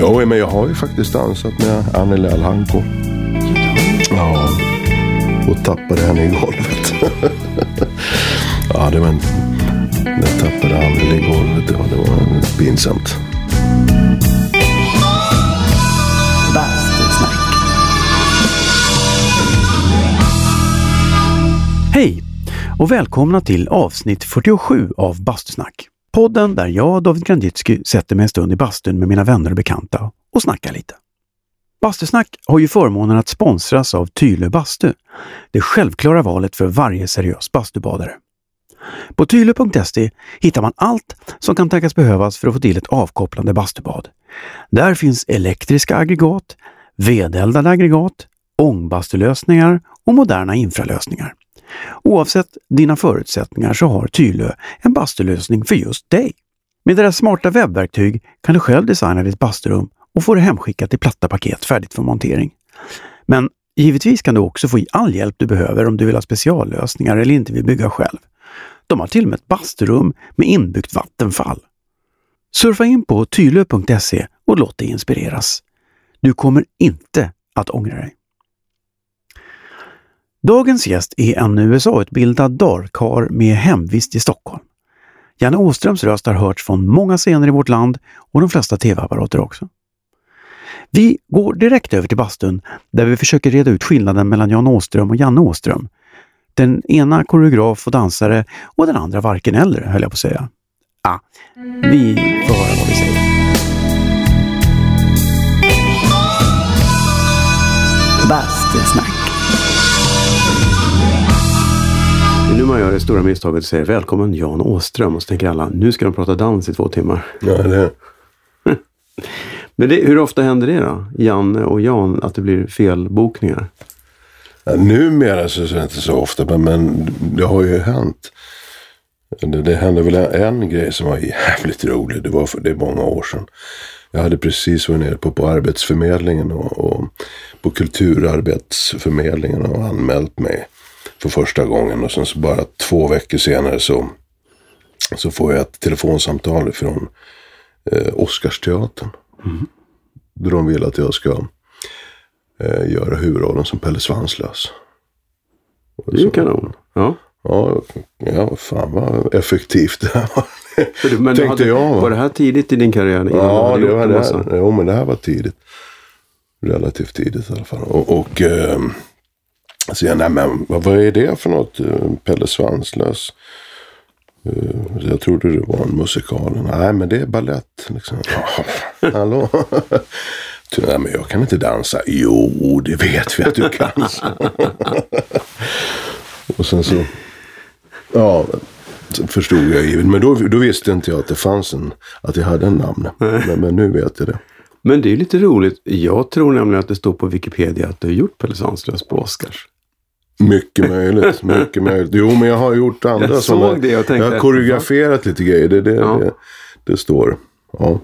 Jo, men jag har ju faktiskt dansat med Anneli Alhanko. Ja. Och tappade henne i golvet. ja, det var en... Jag tappade Anneli i golvet. Ja, det var pinsamt. Bastusnack. Hej och välkomna till avsnitt 47 av Bastusnack. Podden där jag, David Granditsky, sätter mig en stund i bastun med mina vänner och bekanta och snackar lite. Bastusnack har ju förmånen att sponsras av Tylö bastu. Det självklara valet för varje seriös bastubadare. På tylö.se hittar man allt som kan tänkas behövas för att få till ett avkopplande bastubad. Där finns elektriska aggregat, vedeldade aggregat, ångbastulösningar och moderna infralösningar. Oavsett dina förutsättningar så har Tylö en bastulösning för just dig. Med deras smarta webbverktyg kan du själv designa ditt basturum och få det hemskickat i platta paket färdigt för montering. Men givetvis kan du också få i all hjälp du behöver om du vill ha speciallösningar eller inte vill bygga själv. De har till och med ett basturum med inbyggt vattenfall. Surfa in på tylö.se och låt dig inspireras. Du kommer inte att ångra dig. Dagens gäst är en USA-utbildad darkar med hemvist i Stockholm. Janne Åströms röst har hörts från många scener i vårt land och de flesta tv-apparater också. Vi går direkt över till bastun där vi försöker reda ut skillnaden mellan Jan Åström och Janne Åström. Den ena koreograf och dansare och den andra varken eller, höll jag på att säga. Ah, vi får höra vad vi säger. Bastusnack. Det är nu man gör det stora misstaget och säger välkommen Jan Åström och så tänker alla nu ska de prata dans i två timmar. Ja, det, Men det, hur ofta händer det då? Janne och Jan, att det blir felbokningar? ja, numera så är det inte så ofta, men, men det har ju hänt. Det, det hände väl en, en grej som var jävligt rolig. Det var för det är många år sedan. Jag hade precis varit nere på, på Arbetsförmedlingen och, och på Kulturarbetsförmedlingen och anmält mig för första gången. Och sen så bara två veckor senare så, så får jag ett telefonsamtal från eh, Oscarsteatern. Där de vill att jag ska eh, göra huvudrollen som Pelle Svanslös. Och Det är ju kanon. Ja. Ja, ja, fan vad effektivt det här var. Men Tänkte hade, jag, va? Var det här tidigt i din karriär? Ja, det var det. Här. Jo, men det här var tidigt. Relativt tidigt i alla fall. Och, och ehm, så jag, nej men vad, vad är det för något? Eh, Pelle Svanslös. Eh, jag trodde det var en musikal. Nej, men det är ballett. Liksom. Hallå? Nej, men jag kan inte dansa. Jo, det vet vi att du kan. och sen så, ja, så förstod jag. Men då, då visste inte jag att det fanns en, att jag hade en namn. Men, men nu vet jag det. Men det är lite roligt. Jag tror nämligen att det står på Wikipedia att du har gjort Pelle Svanslös på Oscars. Mycket möjligt. Mycket möjligt. Jo, men jag har gjort andra Jag sådana- såg det och tänkte Jag har koreograferat lite grejer. Det, det, Ja. det, det står. Ja.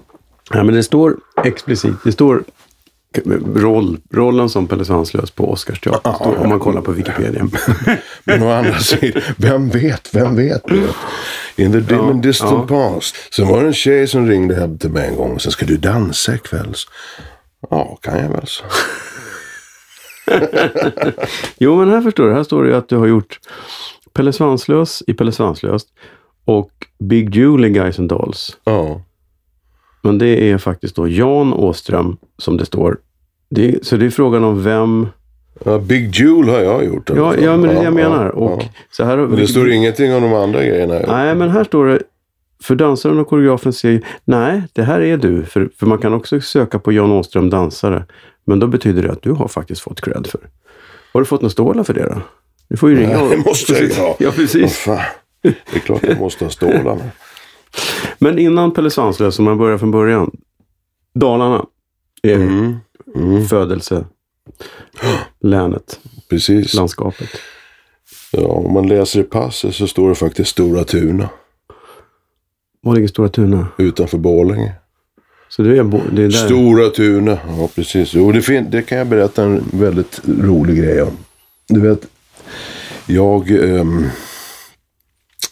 Ja, men det står explicit. Det står roll, rollen som Pelle Svanslös på Oscarsteatern. står- Om man kollar på Wikipedia. Men å andra sidan, vem vet, vem vet? In the dim and distant past. Sen var det en tjej som ringde hem till mig en gång och sa, ska du dansa ikväll? Ja, kan jag väl så. Jo, men här förstår du. Här står det ju att du har gjort Pelle Svanslös i Pelle Svanslös och Big Julie Guys and Dolls. Ja. Men det är faktiskt då Jan Åström som det står. Det är, så det är frågan om vem... ja Big Jule har jag gjort. Ja, ja men det är det jag Ja, menar. Och ja. så här, Men det står ingenting om de andra grejerna. Nej, men här står det för dansaren och koreografen säger nej, det här är du. För, för man kan också söka på Jan Åström dansare. Men då betyder det att du har faktiskt fått cred för. Har du fått några stålar för det då? Du får ju ringa. Nej, det måste jag ju ha. Ja, precis. fan. Det är klart jag måste ha stålarna. Men innan Pelle Svanslös, om man börjar från början. Dalarna är Mm. Mm. födelse, länet, Precis. landskapet. Ja, om man läser i passet så står det faktiskt Stora Tuna Var ligger Stora Tuna? utanför Borlänge. Så det är, det är där. Stora Tuna, ja precis. Jo, det, det kan jag berätta en väldigt rolig grej om. Du vet, jag, ehm,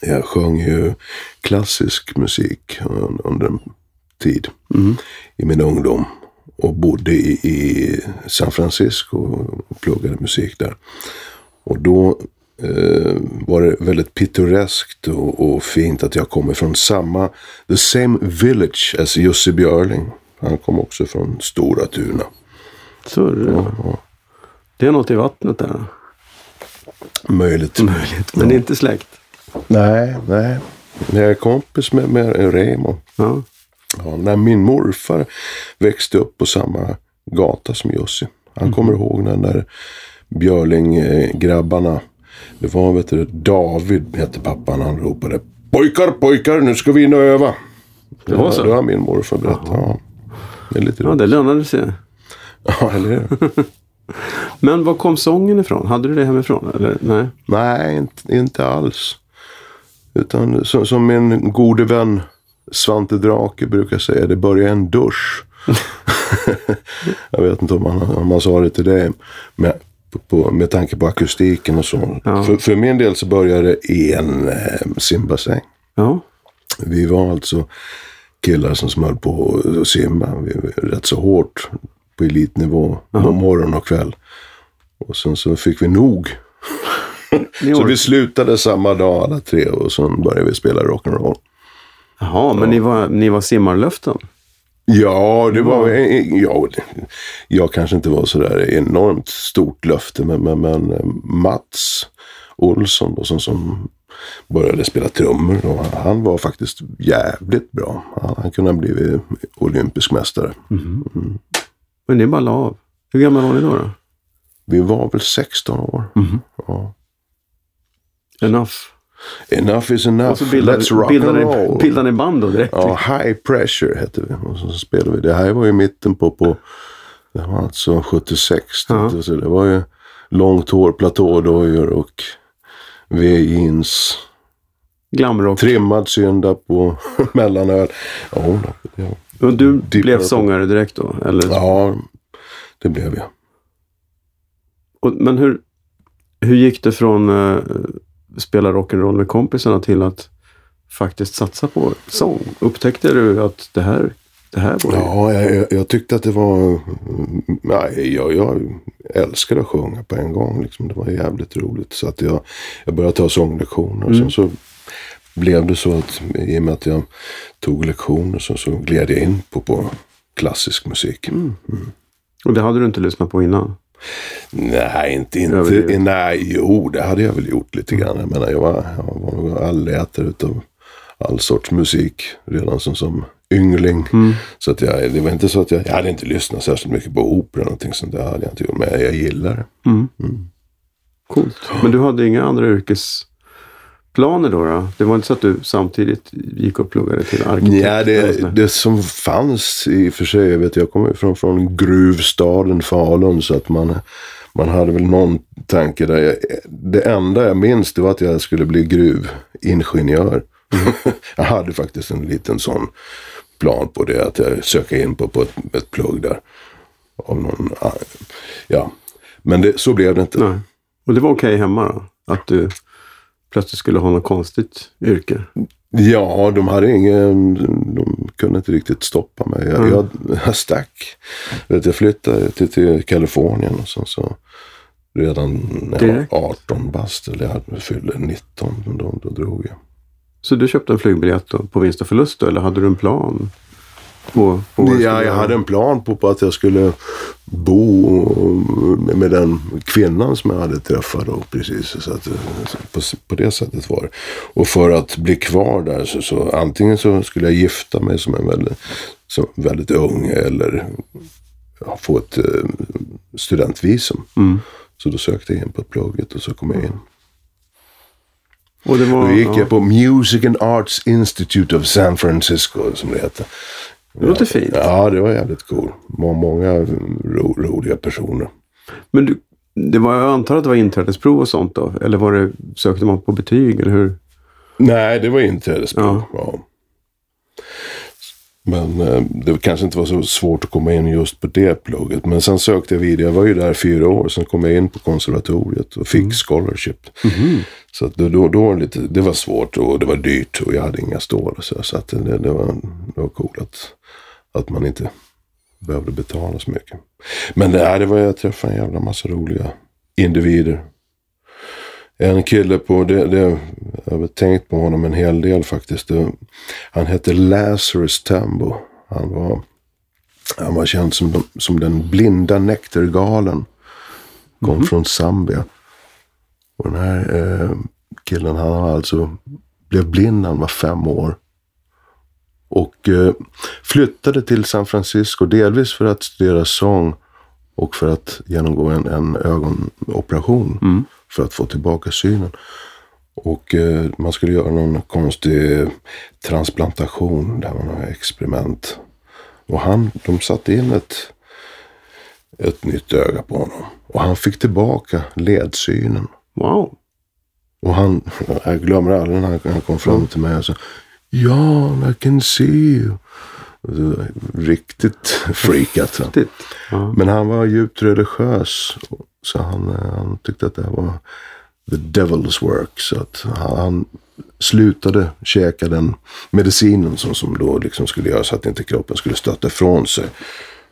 jag sjöng ju klassisk musik un- under en tid Mm. i min ungdom. och bodde i, i San Francisco och pluggade musik där. Och då eh, var det väldigt pittoreskt och, och, fint att jag kommer från samma, the same village as Jussi Björling. Han kom också från Stora Tuna. Det. Ja, ja. Det är något i vattnet där. Möjligt. Möjligt, men ja. inte släkt. Nej, nej. Jag är kompis med, med Remo. Ja. Ja, när min morfar växte upp på samma gata som Jussi. Han mm. kommer ihåg när, när Björling-grabbarna, det var vet du, David hette pappan, han ropade Pojkar, pojkar, nu ska vi in och öva. Det var så? Det har min morfar berättat. Ja. Det är lite ja, det lönade sig. Ja, eller hur? Men var kom sången ifrån? Hade du det hemifrån? Eller? Nej, Nej inte, inte alls. Utan som, som min gode vän Svante Drake brukar säga, det börjar en dusch. jag vet inte om man, om man sa det till dig. Men på, med tanke på akustiken och så. Ja. För, för, min del så började det i en eh, simbassäng. Ja. Vi var alltså killar som smöll på att simma. Vi var rätt så hårt på elitnivå. Ja. Morgon och kväll. Och sen så fick vi nog. så vi slutade samma dag alla tre och sen började vi spela rock'n'roll. Jaha, men ni var, ni var simmarlöften? Ja, det var... Ja, jag kanske inte var sådär enormt stort löfte, men, men, men eh, Mats Olsson då, som, som började spela trummor. Och han var faktiskt jävligt bra. Han, han kunde ha blivit olympisk mästare. Mm. Mm. Men det bara la av. Hur gammal var ni då? då? Vi var väl 16 år. Mm. Ja. Enough. Enough is enough. Och så bildade, Let's rock bildade, and roll. Bildade ni band då direkt? Ja, High Pressure hette vi. Och så spelade vi. Det här var ju mitten på, på det var alltså 76. Ja. Så det var ju långt hår, platådojor och V-jeans. Glamrock. Trimmad synda på mellanöl. Ja, ja. Och du Deep blev sångare direkt då? Eller? Ja, det blev jag. Och, men hur, hur gick det från uh, spela rock'n'roll med kompisarna till att faktiskt satsa på sång? Upptäckte du att det här, det här var... Ja, jag, jag tyckte att det var... Nej, jag, jag älskade att sjunga på en gång. Liksom. Det var jävligt roligt. Så att jag, jag började ta sånglektioner. Mm. Sen så blev det så att i och med att jag tog lektioner så, så gled jag in på, på klassisk musik. Mm. Mm. Och det hade du inte lyssnat på innan? Nej, inte, inte nej, jo det hade jag väl gjort lite grann. Jag menar, jag var, jag var allätare utav all sorts musik redan som, som yngling. Mm. Så att jag, det var inte så att jag, jag hade inte lyssnat särskilt mycket på opera eller någonting sånt där. hade jag inte gjort, men jag, jag gillar det. Mm. Mm. Coolt. Men du hade inga andra yrkes planer då, då? Det var inte så att du samtidigt gick och pluggade till arkitekt? Ja, det, det som fanns i och för sig, jag vet jag kommer från, från gruvstaden Falun så att man, man hade väl någon tanke där. Jag, det enda jag minns det var att jag skulle bli gruvingenjör. Jag hade faktiskt en liten sån plan på det, att jag söker in på, på ett, ett plugg där. Av någon, ja. Men det, så blev det inte. Nej. Och det var okej okay hemma då? Att du plötsligt skulle ha något konstigt yrke? Ja, de hade ingen, de kunde inte riktigt stoppa mig. Jag, mm. jag, jag stack. Jag flyttade till, till Kalifornien och sen så redan när jag var 18 bast, eller jag fyllde 19, då, då drog jag. Så du köpte en flygbiljett på vinst och förlust då, eller hade du en plan? På, på ja, jag hade en plan på, på att jag skulle bo med den kvinnan som jag hade träffat då precis. Så att, på, på det sättet var det. Och för att bli kvar där så, så antingen så skulle jag gifta mig som en väldigt, som väldigt ung eller ja, få ett eh, studentvisum. Mm. Så då sökte jag in på plugget och så kom jag in. Och var, då gick ja. jag på Music and Arts Institute of San Francisco som det heter. Det låter fint. Ja, det var jävligt cool. Många ro, roliga personer. Men du, det var, jag antar att det var inträdesprov och sånt då? Eller var det, sökte man på betyg eller hur? Nej, det var inträdesprov. Ja. ja. Men eh, det kanske inte var så svårt att komma in just på det plugget. Men sen sökte jag vidare. Jag var ju där fyra år. Sen kom jag in på konservatoriet och fick mm. scholarship. Mm. Så då, då, då var det, lite, det var svårt och det var dyrt och jag hade inga stålar. Så, så att det, det, var, det var coolt att, att man inte behövde betala så mycket. Men det, här, det var jag träffade en jävla massa roliga individer. En kille på, det, det, jag har tänkt på honom en hel del faktiskt. Det, han hette Lazarus Tambo. Han var, han var känd som, de, som den blinda nektergalen. Kom från Zambia. Och den här eh, killen han var alltså, blev blind när han var fem år. Och eh, flyttade till San Francisco delvis för att studera sång och för att genomgå en, en ögonoperation för att få tillbaka synen. Och eh, man skulle göra någon konstig transplantation, det var några experiment. Och han, de satte in ett, ett nytt öga på honom. Och han fick tillbaka ledsynen. Wow. Och han, jag glömmer aldrig när han, han kom fram till mig och sa Jan, I can see you. Riktigt freakat. Titt. Ja. Men han var djupt religiös. Så han, eh, han tyckte att det här var the devil's work. Så att han, han slutade käka den medicinen som, som då liksom skulle göra så att inte kroppen skulle stöta ifrån sig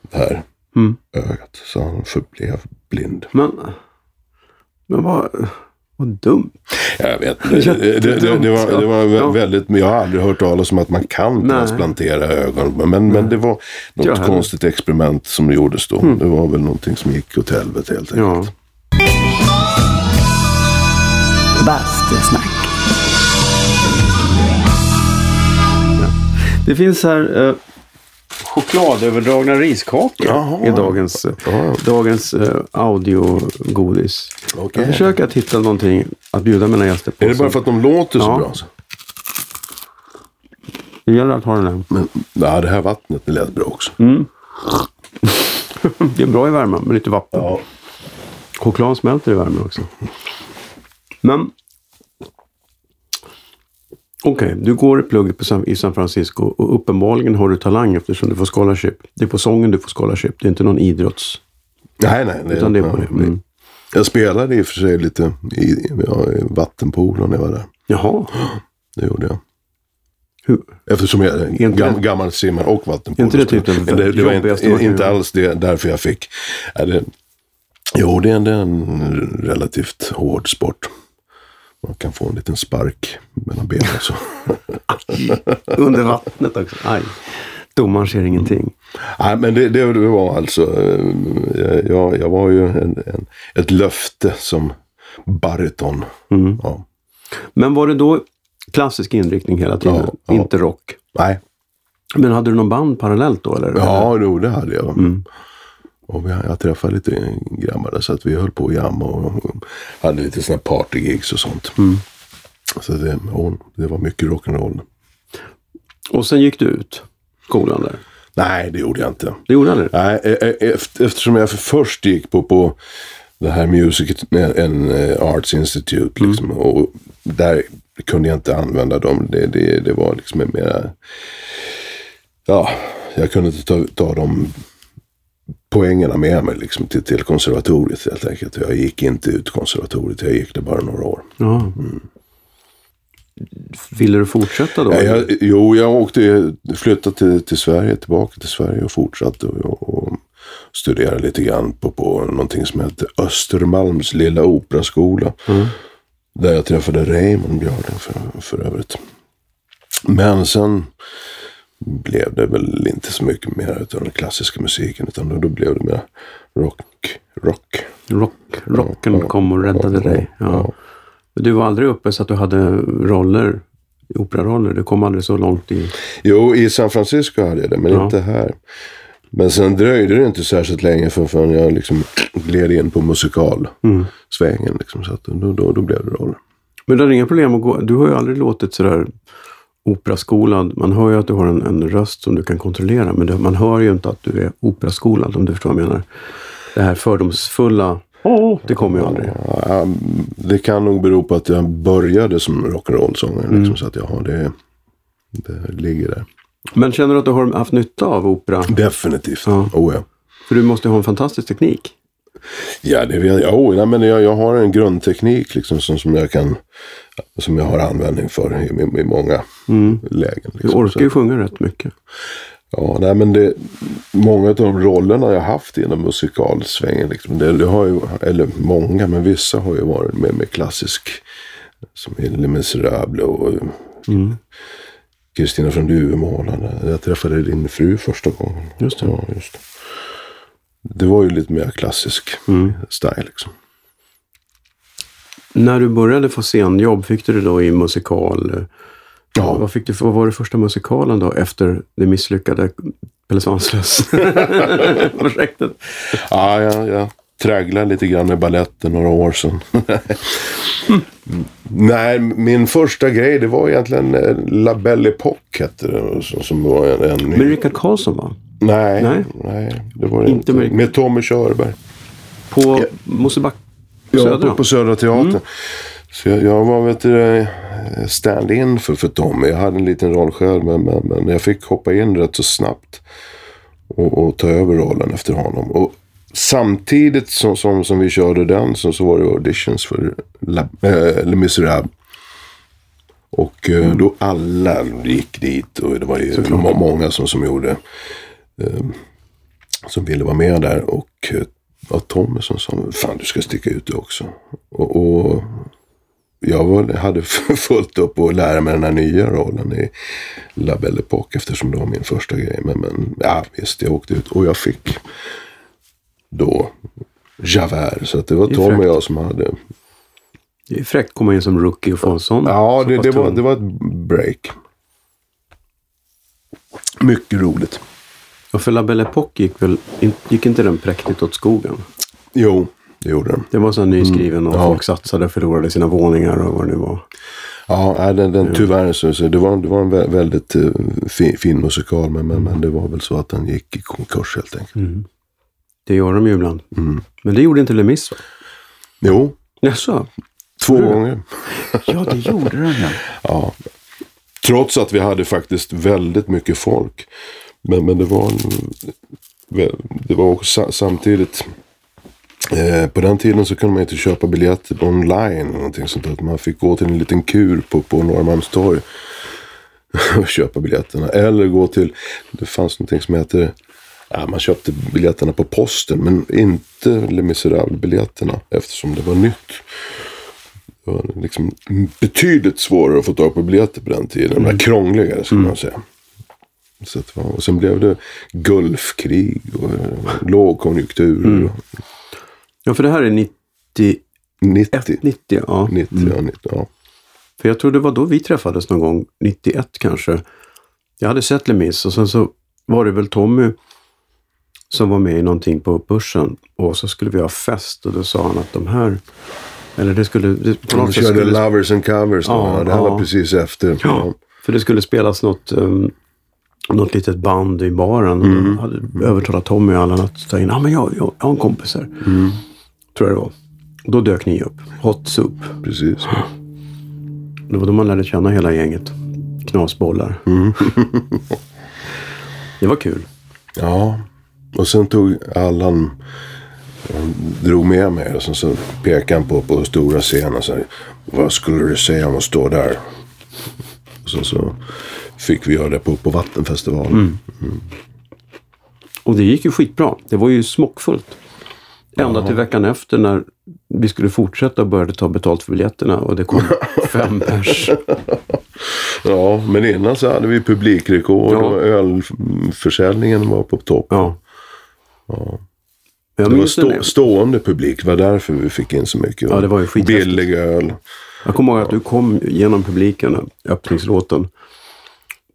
det här Mm. ögat. Så han förblev blind. Men, men vad, vad dumt. Jag vet det, det, det, det, var, det var Ja. väldigt, jag har aldrig hört talas om att man kan transplantera ögon. Men, men det var något konstigt experiment som gjordes då. Det var väl någonting som gick åt helvete helt Ja. enkelt. Bastusnack. Det finns här eh, chokladöverdragna riskakor Jaha. i dagens, eh, Ja. dagens eh, audiogodis. Okej. Jag försöker att hitta någonting att bjuda mina gäster på. Är det bara för att de låter så Ja. bra? Så? Det gäller att ha den här. Men ja, det här vattnet det lät bra också. Det är bra i värmen med lite vatten. Ja. Choklad smälter i värmen också. Men... Okej, du går i plugget i San Francisco och uppenbarligen har du talang eftersom du får scholarship. Det är på sången du får scholarship. Det är inte någon idrotts... Nej, nej. nej Utan det är på det. Mm. Jag spelade i och för sig lite i, ja, i vattenpolo när jag var där. Jaha. Det gjorde jag. Hur? Eftersom jag är gam, det- gammal simmare och vattenpolo. inte det typ den det, det var inte, inte alls det, därför jag fick. Det, jo, det är en, det är en relativt hård sport. Man kan få en liten spark mellan benen. Så. Under vattnet också. Aj. Domaren ser ingenting. Nej, men det, det, var alltså, eh, jag, jag var ju en, en, ett löfte som bariton. Mm. Ja. Men var det då klassisk inriktning hela tiden? Ja, ja. Inte rock? Nej, Men hade du någon band parallellt då? Eller? ja jo, det hade jag. Mm. Och vi, jag träffade lite grabbar där så att vi höll på att jamma och, och hade lite sådana partygigs och sånt. Mm. Så det, och det var mycket rock'n'roll. Och sen gick du ut skolan där? Nej, det gjorde jag inte. Det gjorde aldrig? Nej, e- e- efter- eftersom jag för först gick på, på det här Music and eh, Arts Institute. Liksom, Och där kunde jag inte använda dem. Det, det, det var liksom mera... Ja, jag kunde inte ta, ta de poängerna med mig liksom, till, till konservatoriet helt enkelt. Jag gick inte ut konservatoriet. Jag gick det bara några år. Ja. Ville du fortsätta då? Ja, jag, jo, jag åkte, flyttade till, till Sverige, tillbaka till Sverige och fortsatte och, och studerade lite grann på, på någonting som heter Östermalms lilla operaskola. Där jag träffade Raymond Björling för, för övrigt. Men sen blev det väl inte så mycket mer av den klassiska musiken utan då, då blev det mer rock. rock. Rock, rocken Ja, kom och räddade ja, dig. Ja. Du var aldrig uppe så att du hade roller, operaroller? Du kom aldrig så långt i... Jo, i San Francisco hade jag det, men inte här. Men sen dröjde det inte särskilt länge för, förrän jag liksom gled in på musikalsvängen. Liksom, så att då, då, då blev det roller. Men du hade inga problem att gå... Du har ju aldrig låtit sådär operaskolad. Man hör ju att du har en, en röst som du kan kontrollera. Men det, man hör ju inte att du är operaskolad om du förstår vad jag menar. Det här fördomsfulla. Det kommer ju aldrig. Ja, det kan nog bero på att jag började som rock'n'roll-sångare. Liksom, så att ja, det, det ligger där. Men känner du att du har haft nytta av opera? Definitivt. Ja. Oh, ja. För du måste ha en fantastisk teknik. Ja, det vet jag. Oh, nej, men jag, jag har en grundteknik liksom, som, som, jag kan, som jag har användning för i, i, många lägen. Du Liksom. orkar ju sjunga rätt mycket. Ja, nej men det, många av de rollerna jag haft inom musikalsvängen, liksom, det, det har ju, eller många, men vissa har ju varit med, med klassisk, som i Les Misérables och Kristina från Duvemåla. Jag träffade din fru första gången. Just det. Ja, just det. Det var ju lite mer klassisk style liksom. När du började få scenjobb, fick du det då i musikal? Ja. Vad, fick du, vad var det första musikalen då efter det misslyckade Pelle Svanslös-projektet? Ja, jag, jag tragglade lite grann med balletten några år sedan. Nej, min första grej det var egentligen eh, La Belle Époque hette det. Som, som var en, en ny... Med Rickard Karlsson va? Nej, Nej. nej. det var det Inte inte. med- Med, Tommy Körberg. På Mosebacke? Ja, Södra? på, på Södra Teatern. Så jag, jag var vet du, stand-in för, för Tommy. Jag hade en liten roll själv men, men, men jag fick hoppa in rätt så snabbt. Och, och ta över rollen efter honom. Och samtidigt som, som, som vi körde den så, så var det auditions för La, äh, Les Misérables. Och eh, då alla gick dit och det var ju må, många som, som gjorde. Eh, som ville vara med där. Och eh, ja, Tommy som sa, fan du ska sticka ut du också. Och, och jag var, hade fullt upp att lära mig den här nya rollen i La Belle Époque eftersom det var min första grej. Men, men ja, visst, jag åkte ut och jag fick då Javert. Så att det var Det Tom och jag som hade. Det är fräckt att komma in som rookie och få en sån. Ja, så det, det, var, det var ett break. Mycket roligt. Ja, för La Belle Époque gick väl, gick inte den präktigt åt skogen? Jo, det gjorde den. Det var så nyskriven och ja. folk satsade och förlorade sina våningar och vad det nu var. Ja, den, den, tyvärr så, så det, var, det var en vä- väldigt uh, fin, fin musikal. Men, men, men det var väl så att den gick i konkurs helt enkelt. Det gör de ju ibland. Mm. Men det gjorde inte Le Mis va? Jo, Jaså? två Mm. gånger. Ja, det gjorde den ja. Ja. Trots att vi hade faktiskt väldigt mycket folk. Men, men det var det var också sa- samtidigt. Eh, på den tiden så kunde man inte köpa biljetter online. eller Någonting sånt där. Man fick gå till en liten kur på, på Norrmalmstorg. Och köpa biljetterna. Eller gå till, det fanns någonting som heter Ja, man köpte biljetterna på posten men inte Les Misérables-biljetterna eftersom det var nytt. Det var liksom betydligt svårare att få tag på biljetter på den tiden. Det var krångligare skulle man säga. Så att och sen blev det Gulfkrig och eh, lågkonjunktur. Och Ja, för det här är 91, 90. 90 ja. 90, ja, 90 ja. För jag tror det var då vi träffades någon gång, 91 kanske. Jag hade sett Les Mis och sen så var det väl Tommy som var med i någonting på börsen. Och så skulle vi ha fest och då sa han att de här, eller det skulle... Det, på De körde skulle, Lovers and Covers. då. Ja, Ja, det här ja. var precis efter. Ja, för det skulle spelas något, um, något litet band i baren. Och Mm. då hade övertalat Tommy och alla att ta in, ja men jag, jag, jag har en kompis här. Mm. Tror jag det var. Då dök ni upp. Hot soup. Precis. Det var då man lärde känna hela gänget. Knasbollar. Mm. det var kul. Ja, och sen tog Allan han drog med mig och sen så pekade han på, på stora scenen och sa Vad skulle du säga om att stå där? Och sen så fick vi göra det på, på Vattenfestivalen. Och det gick ju skitbra. Det var ju smockfullt. Ända till veckan efter när vi skulle fortsätta och började ta betalt för biljetterna och det kom fem pers. Ja, men innan så hade vi publikrekord Ja. och ölförsäljningen var på topp. Ja. Jag Det var stå, stående publik. Det var därför vi fick in så mycket. Ja, det var ju. Billig öl. Jag kommer ihåg att du kom genom publiken, öppningslåten,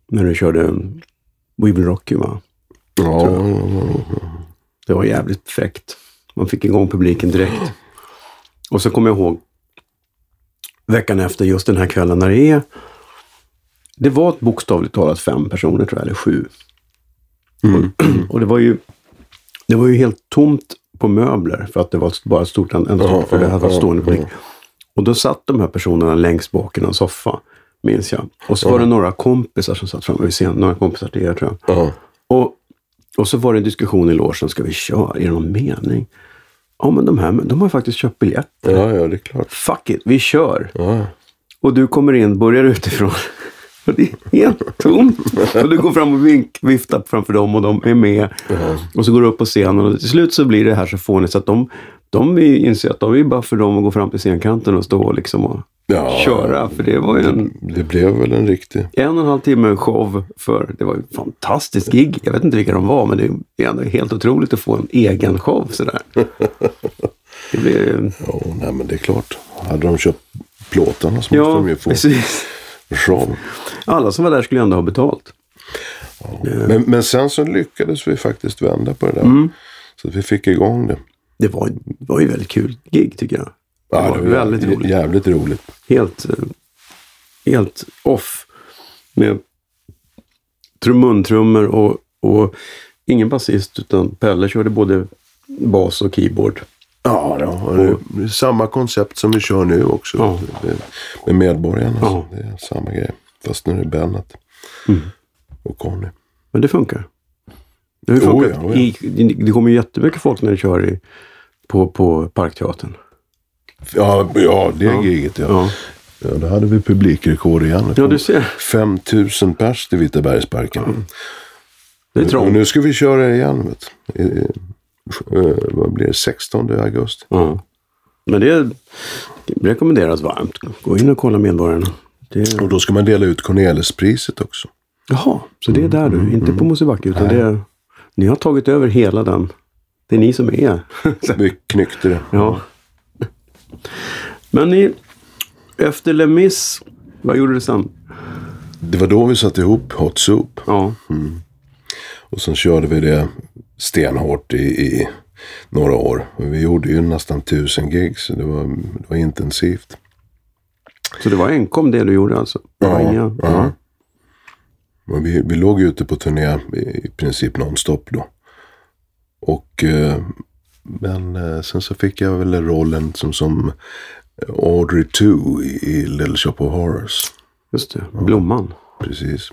när du körde We Will Rock You, va? Ja, Det var jävligt fräckt. Man fick igång publiken direkt. Och så kommer jag ihåg veckan efter, just den här kvällen när det är... Det var ett bokstavligt talat fem personer tror jag, eller sju. Och, och det var ju det var ju helt tomt på möbler för att det var bara ett stort en, Ja, för det varit ja, stående publik. Och då satt de här personerna längst bak i någon soffa, minns jag. Och så var det några kompisar som satt framme vid scenen, några kompisar till er tror jag. ja. Och, och så var det en diskussion i logen, ska vi köra? Är det någon mening? Ja, men de här de har faktiskt köpt biljett. ja, ja, det är klart. Fuck it, vi kör! Ja. Och du kommer in, börjar utifrån. Och det är helt tomt. Och du går fram och vink, viftar framför dem och de är med. Och så går du upp på scenen och till slut så blir det här så fånigt så att de, de inser att de är bara för dem att gå fram till scenkanten och stå liksom och Ja, köra. För det var ju en Det blev väl en riktig... en och en halv timme show för, det var ju en fantastisk gig. Jag vet inte vilka de var, men det är ändå helt otroligt att få en egen show sådär. Det blir, Ja, nej men det är klart. Hade de köpt plåtarna så måste ja, de ju få precis. Show. Alla som var där skulle ändå ha betalt. Men, men sen så lyckades vi faktiskt vända på det där. Mm. Så vi fick igång det. Det var, det var ju väldigt kul gig tycker jag. Det var väldigt jä- roligt. Jävligt roligt. Helt, eh, helt off. Med trum- muntrummor och, och ingen basist utan Pelle körde både bas och keyboard. Ja, då, och samma koncept som vi kör nu också. Ja. Med medborgarna. Ja. Det är samma grej. Fast nu är det Bennett. Mm. Och Conny. Men det funkar. Det, ju Oh ja, oh. I, det- kommer ju jättemycket folk när ni kör i, på, på Parkteatern. Ja, ja det Ja. giget ja. Ja. Då hade vi publikrekord igen. Ja, du ser. 5000 pers till Vitabergsparken. Det är Och trångt. nu ska vi köra igen. Vet. Eh, vad blir det? 16 augusti. Ja. Men det, rekommenderas varmt. Gå in och kolla Medborgarna. Det, Och då ska man dela ut Cornelispriset också. jaha, så det är där du, inte på Mosebacke. Utan det är, ni har tagit över hela den. Det är ni som är. Vi knyckte det. ja. Men ni, efter Le Mis, vad gjorde du sen? Det var då vi satte ihop Hot Soup. Ja, Och sen körde vi det stenhårt i, i några år. Vi gjorde ju nästan tusen gigs. så Det var, det var intensivt. så det var enkom det du gjorde alltså? Ja, inga, ja. Men vi, vi låg ute på turné i, princip nonstop då. Och eh, men eh, sen så fick jag väl rollen som, som Audrey 2 i, i Little Shop of Horrors. Just det, Blomman. Precis.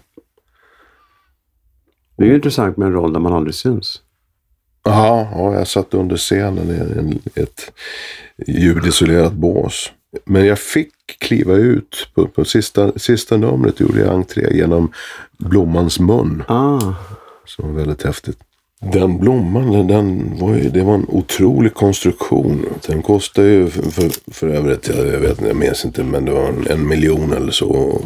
Det är ju intressant med en roll där man aldrig syns. Ja, ja, jag satt under scenen i en, ett ljudisolerat bås. Men jag fick kliva ut på, på sista, sista numret gjorde jag entré genom Blommans mun. Ah, Som var väldigt häftigt. Den blomman, den, var ju, det var en otrolig konstruktion. Den kostade ju för, för, för övrigt, jag, vet inte, jag minns inte, men det var en, en miljon eller så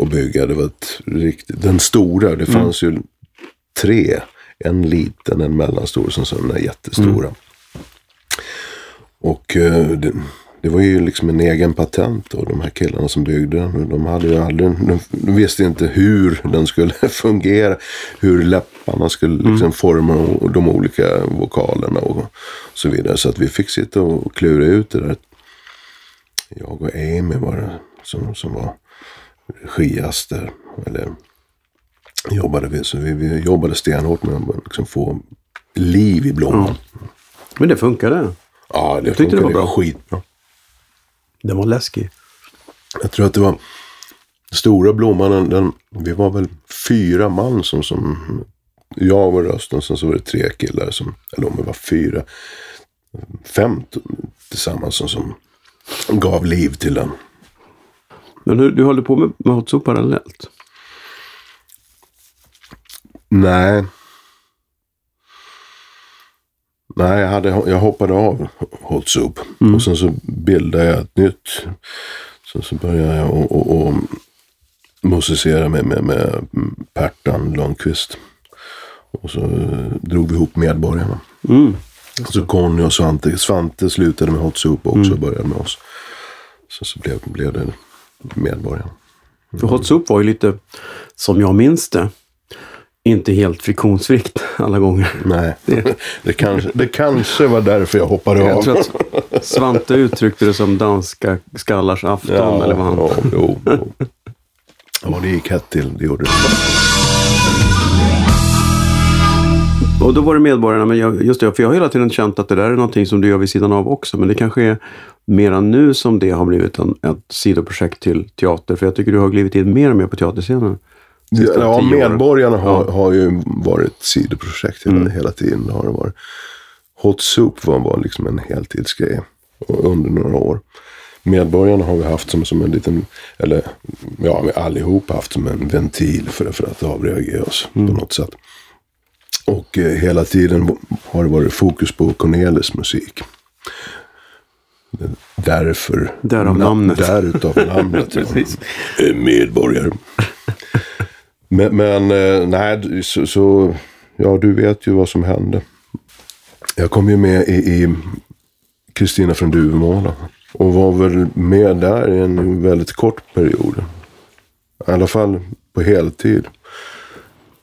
att- bygga. Det var ett riktigt, den stora, det fanns ju tre. En liten, en mellanstor och sen den där jättestora. Och eh, det, det var ju liksom en egen patent och de här killarna som byggde den. De hade ju aldrig, de, visste inte hur den skulle fungera. Hur läpparna skulle liksom forma o- de olika vokalerna och så vidare. Så att vi fick sitta och klura ut det där. Jag och Amy var det som, som var regiaster. Eller jobbade vi. Så vi, vi jobbade stenhårt med att liksom få liv i blomman. men det funkade. Ja, det tyckte det var funkade bra. skitbra. Den var läskig. Jag tror att det var stora blomman. Den, den, vi var väl fyra man som, som jag var rösten. Sen så var det tre killar som, eller om det var fyra, fem tillsammans som, som gav liv till den. Men du, du håller på med, med Hot Soup parallellt? Nej. Nej, jag, hade, jag hoppade av Hot Soup. Och sen så bildade jag ett nytt. Sen så började jag och, och, och musicera med, med, med Pertan Lundqvist. Och så eh, drog vi ihop Medborgarna. Mm. Så Conny och Svante. Svante slutade med Hot Soup också och började med oss. Så, så blev, blev det Medborgarna. För Hot Soup var ju lite, som jag minns det, inte helt friktionsfritt alla gånger. Nej, Det- det, kanske, det kanske var därför jag hoppade av. Jag tror att Svante uttryckte det som danska skallars afton. eller vad han... ja, jo, jo. ja, det gick hett till. Det gjorde det. Och då var det Medborgarna, men jag, just det, för jag har hela tiden känt att det där är någonting som du gör vid sidan av också. Men det kanske är mera nu som det har blivit en, ett sidoprojekt till teater. För jag tycker du har glivit in mer och mer på teaterscenen. Ja. Medborgarna har, Ja. Mm. har ju varit sidoprojekt hela, hela tiden. Har det varit. Hot Soup var, var liksom en heltidsgrej under några år. Medborgarna har vi haft som, som en liten, eller ja, vi allihop haft som en ventil för, för att avreagera oss på något sätt. Och eh, hela tiden har det varit fokus på Cornelis musik. Därför. Därav namnet. Därutav namnet. ja. Precis. Eh, Medborgare. men men eh, nej, så, så, ja du vet ju vad som hände. Jag kom ju med i, Kristina från Duvemåla. Och var väl med där i en väldigt kort period. I alla fall på heltid.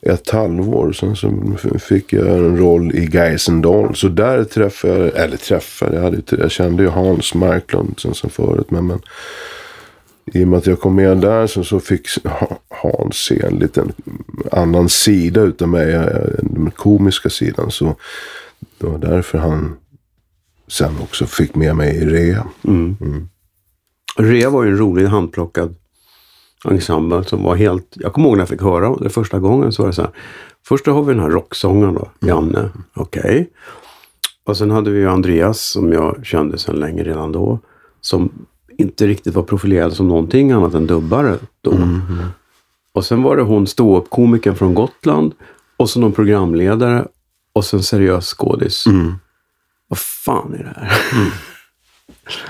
Ett halvår. Sen så fick jag en roll i Geisendal. Så där träffade jag, eller träffade, jag, hade, jag kände ju Hans Marklund sen, sen förut. Men, men i och med att jag kom med där så, så fick Ha- Hans se en liten annan sida utav mig. Den komiska sidan. Så det var därför han sen också fick med mig i Rea. Rea var ju en rolig handplockad ensemble som var helt... Jag kommer ihåg när jag fick höra det första gången så var det så här. Först har vi den här rocksångaren då, Janne. Okej. Och sen hade vi ju Andreas som jag kände sedan länge redan då. Som inte riktigt var profilerad som någonting annat än dubbare då. Och sen var det hon ståuppkomikern från Gotland. Och så någon programledare. Och sen seriös skådis. Vad fan är det här?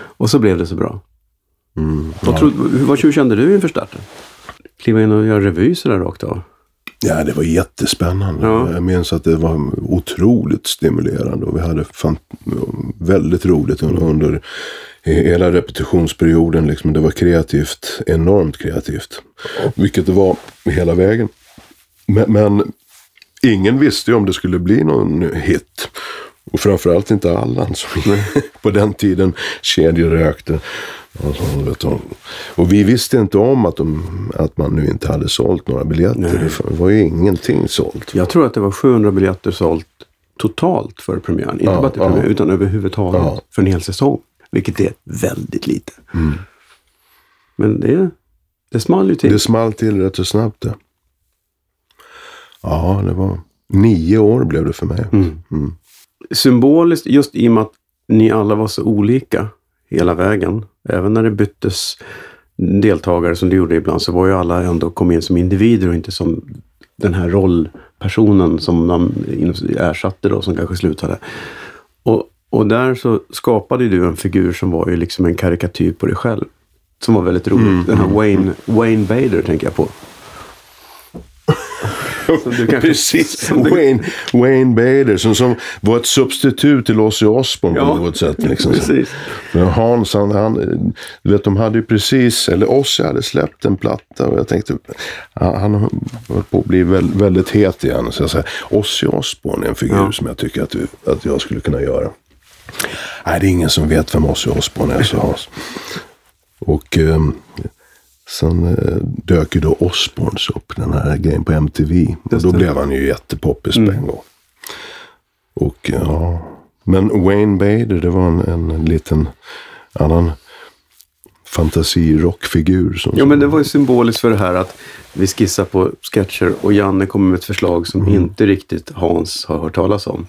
och så blev det så bra. Vad, tro, vad hur kände du inför starten? Kliva in och göra revy sådär rakt av? Ja, det var jättespännande. Ja. Jag minns att det var otroligt stimulerande och vi hade väldigt roligt under, under hela repetitionsperioden. Liksom. Det var kreativt, enormt kreativt. Vilket det var hela vägen. Men, men ingen visste ju om det skulle bli någon hit. Och framförallt inte Allan som på den tiden kedjerökte. Alltså, och vi visste inte om att, de, att man nu inte hade sålt några biljetter. Det var ju ingenting sålt. Jag tror att det var 700 biljetter sålt totalt för premiären. Inte Ja, bara till ja. premiären, utan överhuvudtaget Ja. för en hel säsong. Vilket är väldigt lite. Mm. Men det, det small ju till. Det small till rätt så snabbt det. Ja, det var nio år blev det för mig. Mm. Symboliskt, just i och med att ni alla var så olika hela vägen. Även när det byttes deltagare som det gjorde ibland så var ju alla ändå kom in som individer och inte som den här rollpersonen som man ersatte då som kanske slutade. Och, och där så skapade du en figur som var ju liksom en karikatyr på dig själv. Som var väldigt rolig. Den här Wayne, Wayne Bader tänker jag på. Kanske- Precis. du- Wayne, Wayne Bader som, som var ett substitut till Ozzy Osbourne Ja, på något sätt. Liksom. precis. Men Hans, han, han, du vet, de hade ju precis, eller Ozzy hade släppt en platta och jag tänkte, han, han höll på att bli väldigt, väldigt het igen. Så jag säger, Ozzy Osbourne är en figur Ja. som jag tycker att, du, att jag skulle kunna göra. Nej, det är ingen som vet vem Ozzy Osbourne är, sa Hans. Och ehm, sen eh, dök ju då Osbournes upp, den här grejen på MTV. Och då blev han ju jättepoppis på en gång. Och ja, men Wayne Bader, det var en, en liten annan fantasirockfigur. Som, Ja, men det var ju symboliskt för det här att vi skissar på sketcher och Janne kommer med ett förslag som Mm. inte riktigt Hans har hört talas om.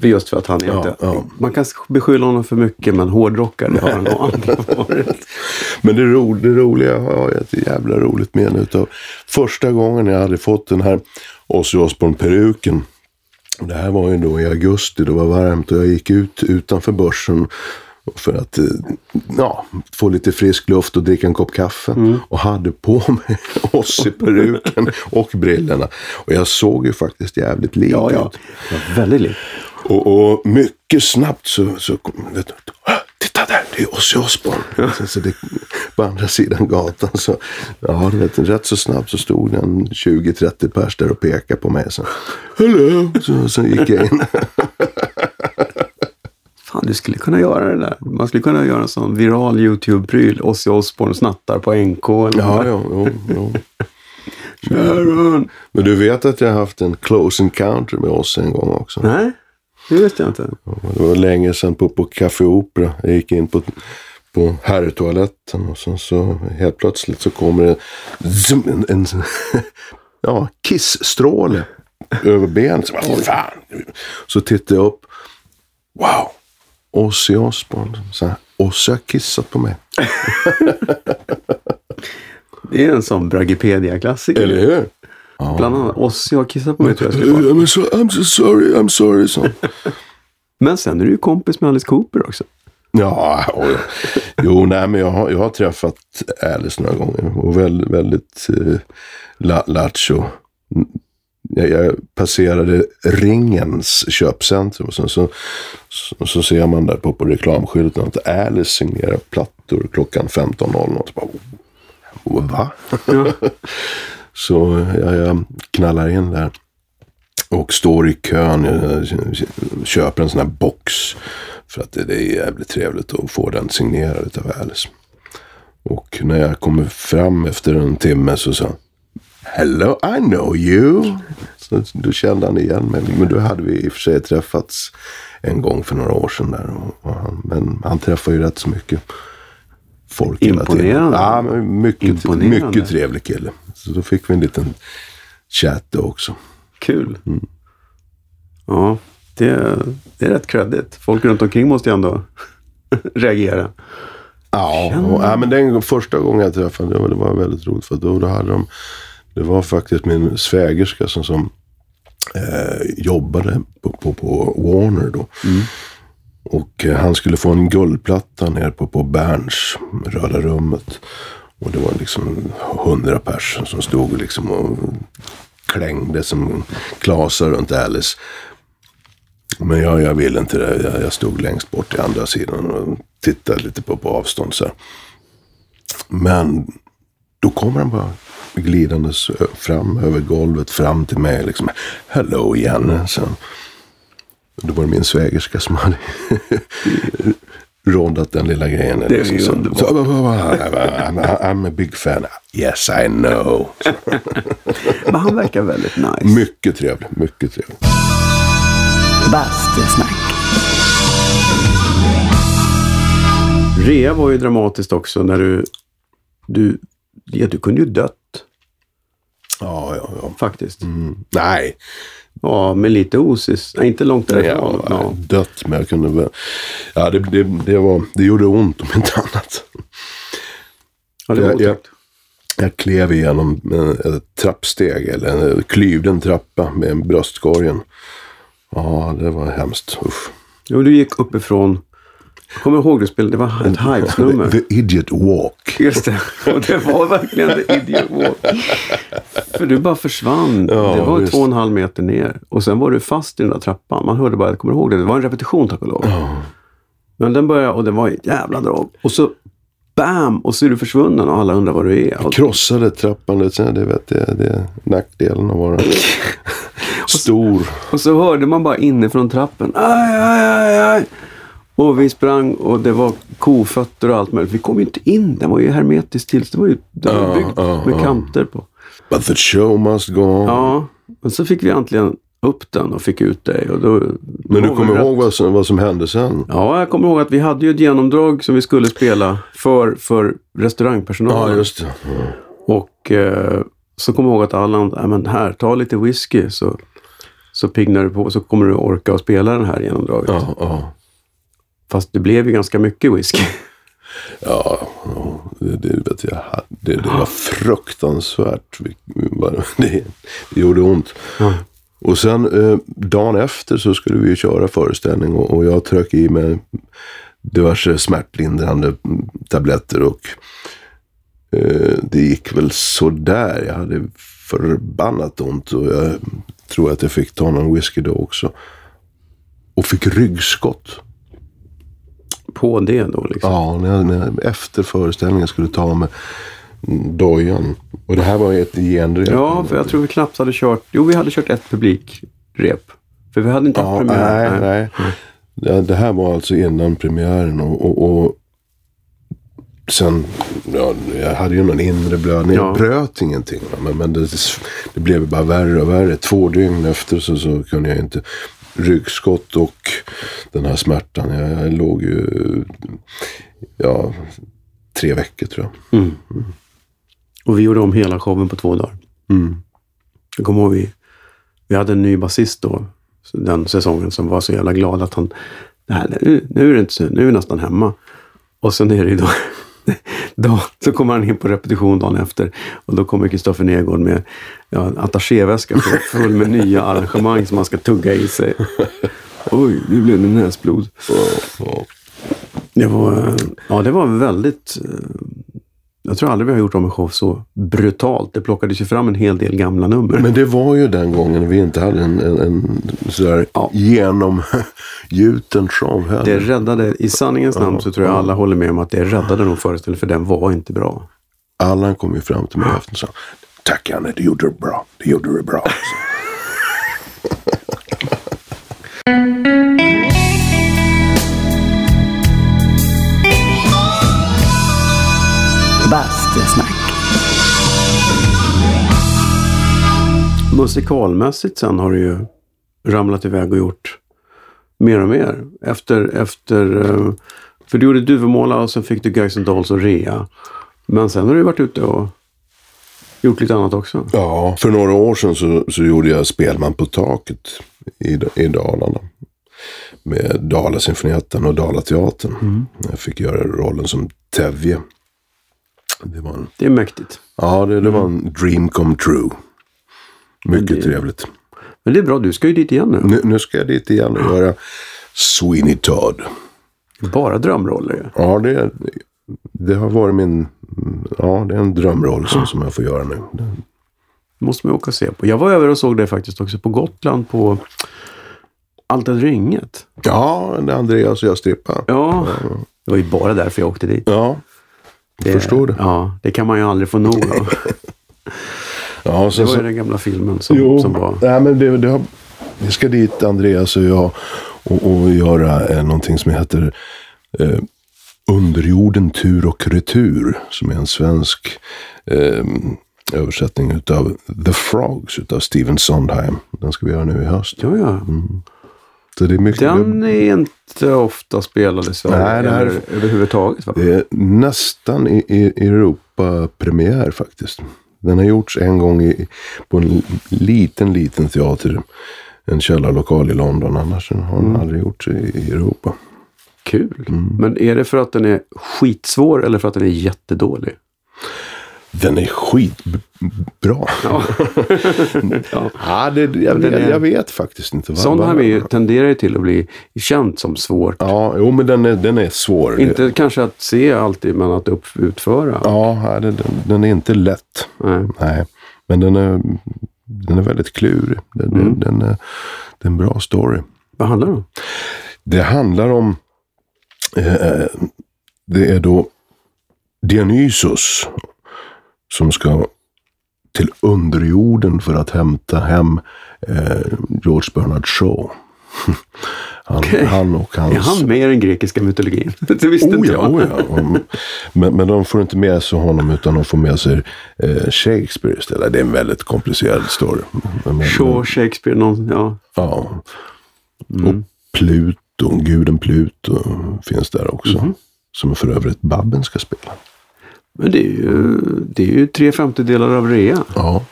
Just för att han Ja, inte... ja. Man kan beskylla honom för mycket, men hårdrockare har han nog aldrig varit. Men det, ro, det roliga, jag har ett jävla roligt minne utav första gången jag hade fått den här Ozzy Osbourne-peruken. Det här var ju då i augusti, det var varmt och jag gick ut utanför börsen för att eh, ja, få lite frisk luft och dricka en kopp kaffe. Och hade på mig Ozzy-peruken och brillorna. Och jag såg ju faktiskt jävligt lik Ja, ja. ut. Var väldigt likt. Och, och mycket snabbt så, så kom, "Ah, titta där, det är Ozzy Osbourne. Så, så det, på andra sidan gatan så, ja du vet, rätt så snabbt så stod det en 20-30 pers där och pekade på mig. Så, Hello! Så, så gick jag in. Fan, du skulle kunna göra det där. Man skulle kunna göra en sån viral YouTube-pryl. Ozzy Osbourne snattar på NK. Eller Ja, ja, jo, jo. Sharon. Men du vet att jag har haft en close encounter med oss en gång också. Nej, det visste jag inte. Det var länge sedan på, på Café Opera. Jag gick in på, på herrtoaletten och så, så helt plötsligt så kommer det zoom, en, en ja, kissstråle över benet. Så, bara, "Vad fan. så tittar jag upp. Wow! Ozzy Osbourne. Så här, och så har kissat på mig. Det är en sån Bragipedia-klassiker. Eller hur? Bland annat Ossi har kissat på mig tror jag skulle vara. I'm so, I'm so sorry, I'm sorry. Så. Men sen är du ju kompis med Alice Cooper också. Ja, oj. jo, nej, men jag har, jag har träffat Alice några gånger och väldigt, väldigt eh, la, lattjo. Jag, jag passerade Ringens köpcentrum och sen så, så, så ser man där på, på reklamskylten att Alice signerar plattor klockan 15.00. Och så bara, oh, Va? så jag, jag knallar in där. Och står i kön, jag köper en sån här box. För att det, är jävligt trevligt att få den signerad av Alice. Och när jag kommer fram efter en timme så sa han, Hello, I know you. Så då kände han igen mig. Men då hade vi i och för sig träffats en gång för några år sedan. Där. Och, och han, men han träffar ju rätt så mycket folk. Imponerande. Ja, mycket, Imponerande. mycket trevlig kille. Så då fick vi en liten chatt då också. Kul. Ja, det, det är rätt credit. Folk runt omkring måste ju ändå reagera. Ja, och, ja, men den första gången jag träffade dem, det var väldigt roligt. För då, då hade de, det var faktiskt min svägerska som, som eh, jobbade på, på, på Warner då. Och eh, han skulle få en guldplatta ner på, på Berns Röda rummet. Och det var liksom hundra personer som stod liksom och klängde som klasar runt Alice. Men jag, jag ville inte det. Jag, jag stod längst bort i andra sidan och tittade lite på, på avstånd så här. Men då kommer han bara glidandes eh, fram över golvet fram till mig. Liksom, Hello igen. Så. Då var det min svägerska som hade rondat den lilla grejen. Det är ju Så- underbart. så- I'm, I'm a big fan. Yes, I know. Men han verkar väldigt nice. Mycket trevlig. Mycket trevlig. Bastusnack. Rea var ju dramatiskt också när du... Du, ja, du kunde ju dött Ja, ja, ja. faktiskt. Mm. Nej, Ja, med lite osis. Nej, inte långt därifrån. var Ja. dött, men jag kunde väl... Ja, det, det, det, var, det gjorde ont om inte annat. Ja, det var Jag- jag-. Jag klev igenom eh, ett trappsteg, eller en klyvde en trappa med en bröstkorgen. Ja, det var hemskt. Usch. Jo, du gick uppifrån. Jag kommer ihåg det spelet. Det var ett Hives-nummer. The Idiot Walk. Just det. Och det var verkligen the idiot walk. För du bara försvann. Ja, det var visst. två och en halv meter ner. Och sen var du fast i den där trappan. Man hörde bara, jag kommer ihåg det. Det var en repetition tack och lov. Men den började och det var ett jävla drag. Och så bam! Och så är du försvunnen och alla undrar var du är. Och, Krossade trappan, det, det, vet jag, det är nackdelen att vara stor. och så hörde man bara inifrån trappen. Aj, aj, aj, aj. Och vi sprang och det var kofötter och allt möjligt. Vi kom ju inte in. Den var ju hermetiskt till. Det var ju den byggd ja, med ja. kanter på. But the show must go on. Ja, och så fick vi äntligen upp den och fick ut dig. Och då, Men du kommer ihåg vad som, vad som hände sen? Ja, jag kommer ihåg att vi hade ju ett genomdrag som vi skulle spela för, för restaurangpersonalen. Ja, just det. Ja. Och eh, så kommer jag ihåg att Allan, "Ja, men här, ta lite whisky så, så piggnar du på så kommer du orka att spela den här genomdraget. Ja, ja. Fast det blev ju ganska mycket whisky. Ja, ja, det, det vet jag. Det, det var fruktansvärt. Det, det gjorde ont. Ja. Och sen eh, dagen efter så skulle vi ju köra föreställning och, och jag tröck i mig diverse smärtlindrande tabletter och eh, det gick väl sådär. Jag hade förbannat ont och jag tror att jag fick ta någon whisky då också. Och fick ryggskott. På det då liksom. Ja, när jag, när jag efter föreställningen skulle ta med dojan. Och det här var ju ett genrep. Ja, för jag tror vi knappt hade kört, jo vi hade kört ett publikrep. För vi hade inte haft Ja, premiär. nej, nej. Det, det här var alltså innan premiären och, och, och sen, ja, jag hade ju någon inre blödning. Ja. Jag bröt ingenting. Men, men det, det blev bara värre och värre. Två dygn efter så, så kunde jag inte. Ryggskott och den här smärtan. Jag, jag låg ju, ja, tre veckor tror jag. Mm. Och vi gjorde om hela showen på två dagar. Mm. Jag kommer ihåg vi, vi hade en ny basist då, den säsongen, som var så jävla glad att han, nej, nu, nu är det inte så, nu är vi nästan hemma. Och sen är det ju då, då, så kommer han in på repetition dagen efter och då kommer Kristoffer Nergård med ja, en attachéväska full- med nya arrangemang som man ska tugga i sig. Oj, nu blev det näsblod. Det var, eh, ja, det var väldigt... Jag tror aldrig vi har gjort om en show så brutalt. Det plockades ju fram en hel del gamla nummer. Men det var ju den gången vi inte hade en, en, en sådär Ja. genomgjuten show heller. Det räddade, i sanningens namn så tror jag alla håller med om att det räddade nog föreställningen för den var inte bra. Allan kom ju fram till mig efter och sa Tack Janne, du gjorde det bra. Du gjorde det bra. Bastusnack. Musikalmässigt sen har du ju ramlat iväg och gjort mer och mer. Efter, efter eh, för du gjorde Duvemåla och sen fick du Guys and Dolls och Rea. Men sen har du varit ute och gjort lite annat också. Ja, för några år sedan så, så gjorde jag Spelman på taket i, i Dalarna. Med Dalasymfonietten och Dalateatern. Jag fick göra rollen som Tevje. Det var en, Det är mäktigt. ja, det, det var en dream come true. Mycket det- trevligt. Men det är bra, du ska ju dit igen nu. Nu, nu ska jag dit igen och göra Sweeney Todd. Bara drömroller. Ja, det, det har varit min... Ja, det är en drömroll som, som jag får göra nu. Det måste man åka och se på. Jag var över och såg det faktiskt också på Gotland på Altet Ringet. Ja, det är Andreas och jag strippa. Ja, det var ju bara därför jag åkte dit. Ja, jag förstår det. Ja, det kan man ju aldrig få nog av. Ja, Det sen, var ju så, den gamla filmen som, jo, som var... nej, men det, det har, vi ska dit, Andreas och jag, och, och göra eh, någonting som heter eh, Underjorden tur och retur. Som är en svensk eh, översättning utav The Frogs utav Steven Sondheim. Den ska vi göra nu i höst. Ja, ja. Så det är mycket, Den är inte ofta spelad i Sverige. Nej, det här- överhuvudtaget. Va? Det är nästan i, i Europa-premiär faktiskt. Den har gjorts en gång i, på en liten, liten teater. En källarlokal i London. Annars har den aldrig gjorts i, i Europa. Kul. Mm. Men är det för att den är skitsvår eller för att den är jättedålig? Den är skitbra. Ja. ja. Ja, det, jag, är- jag vet faktiskt inte. vad- Sondheim vad- är ju, tenderar ju till att bli känd som svårt. Ja, jo men den är, den är svår. Inte kanske att se alltid, men att upp, utföra. Ja, ja, den, den- är inte lätt. Nej. Nej, men den är, den är väldigt klurig. Den, Mm. den, den är, det är en bra story. Vad handlar det om? Det handlar om, eh, det är då Dionysos som ska till underjorden för att hämta hem eh, George Bernard Shaw. Han, Okej. han och hans... Är han med i den grekiska mytologin? Det visste inte Oh ja, jag. oh ja. Men, men de får inte med sig honom utan de får med sig eh, Shakespeare istället. Det är en väldigt komplicerad story. Men- Shaw, Shakespeare, någon, ja. Ja. Mm. Och Pluto, guden Pluto finns där också. Mhm. Som för övrigt Babben ska spela. Men det är ju, det är ju tre femtedelar av rea. Ja.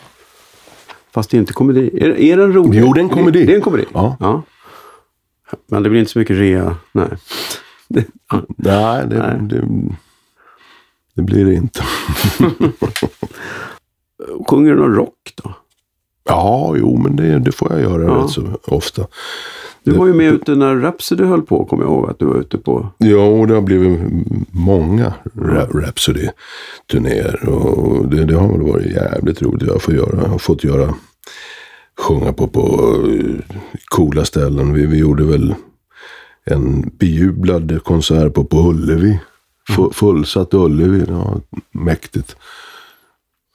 Fast det är inte komedi. Är, är det en rolig? Jo, det är en komedi. Det är en komedi? Ja. Men det blir inte så mycket rea. Nej. Det, ja. Nej, det, Nej. Det, det blir det inte. Sjunger du någon rock då? Ja, jo, men det, det får jag göra Ja. rätt så ofta. Du var ju med ute när Rhapsody höll på, kommer jag ihåg att du var ute på. Jo, det har blivit många Rhapsody-turnéer. Och det, det har väl varit jävligt roligt. Jag får göra, har fått göra, sjunga på, på eh, coola ställen. Vi, vi gjorde väl en bejublad konsert på, på Ullevi. Fu- Fullsatt Ullevi. Det var mäktigt.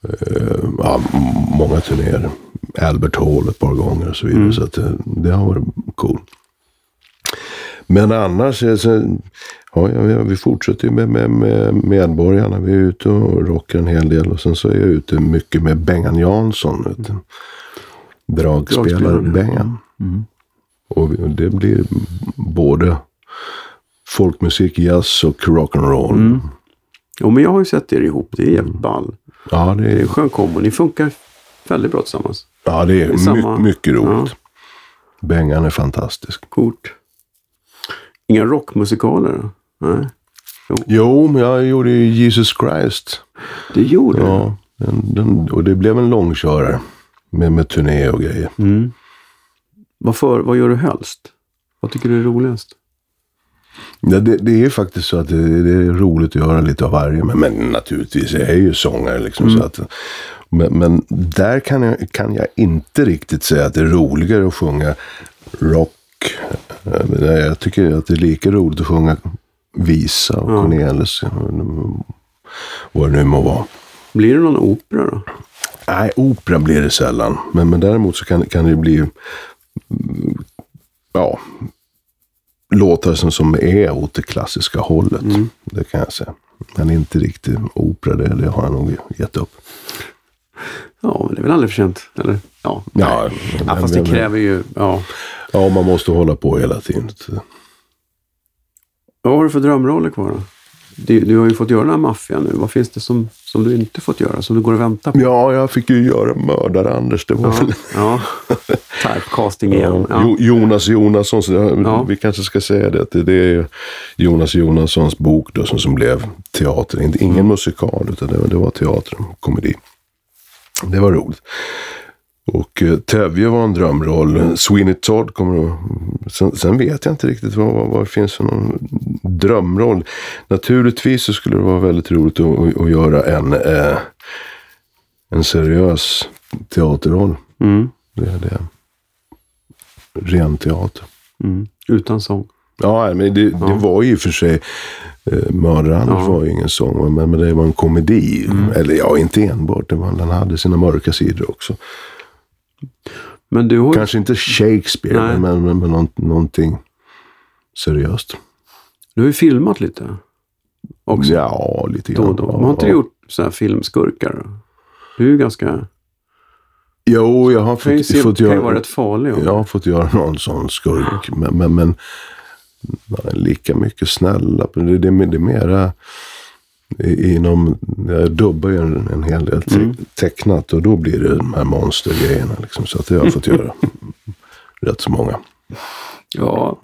Eh, ja, många turnéer. Albert Hall ett par gånger och så vidare. Så att, eh, det har varit cool. Men annars, eh, så, ja, ja, vi- fortsätter med, med, med medborgarna. Vi är ute och rockar en hel del. Och sen så är jag ute mycket med Bengan Jansson. Vet. Dragspelaren. Och vi- och det blir både folkmusik, jazz och rock'n'roll. Jo, men jag har ju sett er ihop. Det är jävligt ball. Ja, det Det är är, en skön kombo. Ni funkar väldigt bra tillsammans. Ja, det är Det my, mycket roligt. Bengan är fantastisk. Coolt. Inga rockmusikaler? Nej. Jo, men jag gjorde ju Jesus Christ. Det gjorde Ja, den, den, och det blev en långkörare. Med, med turné och grejer. du? Mm. Vad, för, vad gör du helst? Vad tycker du är roligast? Ja, det, det är faktiskt så att det, det är roligt att göra lite av varje. Men, men naturligtvis, jag är ju sångare liksom. Så att, men, men där kan jag, kan jag inte riktigt säga att det är roligare att sjunga rock. Jag tycker att det är lika roligt att sjunga visa och Cornelis. Vad det nu må vara. Blir det någon opera då? Nej, opera blir det sällan. Men, men däremot så kan, kan det bli mm, ja, låtar som, som är åt det klassiska hållet. Det kan jag säga. Men inte riktigt opera, det, det har jag nog gett upp. Ja, men det är väl aldrig för sent? Eller? Ja, Ja, ja fast det kräver ju... Ja. Ja, man måste hålla på hela tiden. Vad har du för drömroller kvar då? Du, du har ju fått göra den här maffian nu. Vad finns det som, som du inte fått göra? Som du går och väntar på? Ja, jag fick ju göra Mördar-Anders. Det var Ja. väl... ja. Typecasting igen. Ja. Jo- Jonas Jonasson, Ja. vi kanske ska säga det, att det är Jonas Jonassons bok då, som, som blev teater. Ingen musikal, utan det var, det var teater och komedi. Det var roligt. Och eh, Tevje var en drömroll. Sweeney Todd kommer att... Sen, sen vet jag inte riktigt vad, vad, vad det finns för någon drömroll. Naturligtvis så skulle det vara väldigt roligt att, att, göra en, eh, en seriös teaterroll. Mm. Det är det. Ren teater. Mm. Utan sång. Ja, men det, det var ju för sig, eh, Mördar-Anders var ju ingen sång, men, men det var en komedi. Eller ja, inte enbart. Det var, den hade sina mörka sidor också. Men du har. Kanske inte Shakespeare, Nej. men, men, men någon, någonting seriöst. Du har ju filmat lite. Också. Ja, lite Då grann. och då. Man har inte ja. gjort så här filmskurkar? då? Du är ju ganska... Jo, jag har fått, se, fått kan ju göra... vara rätt farlig. Jag har fått göra någon sån skurk. Men, men, men lika mycket snälla. Det, det, det är mera inom, jag dubbar ju en, en hel del te, tecknat och då blir det de här monstergrejerna. Liksom, så att det har jag fått göra. Rätt så många. Ja.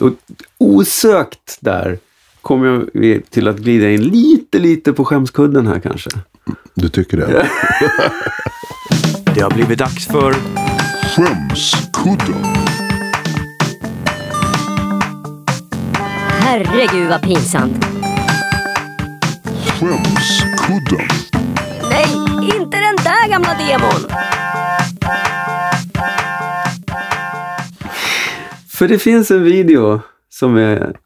Och osökt där kommer vi till att glida in lite, lite på skämskudden här kanske. Du tycker det? Det har blivit dags för Skämskudden. Herregud vad pinsamt. Skämskudden. Nej, inte den där gamla demon. För det finns en video som är...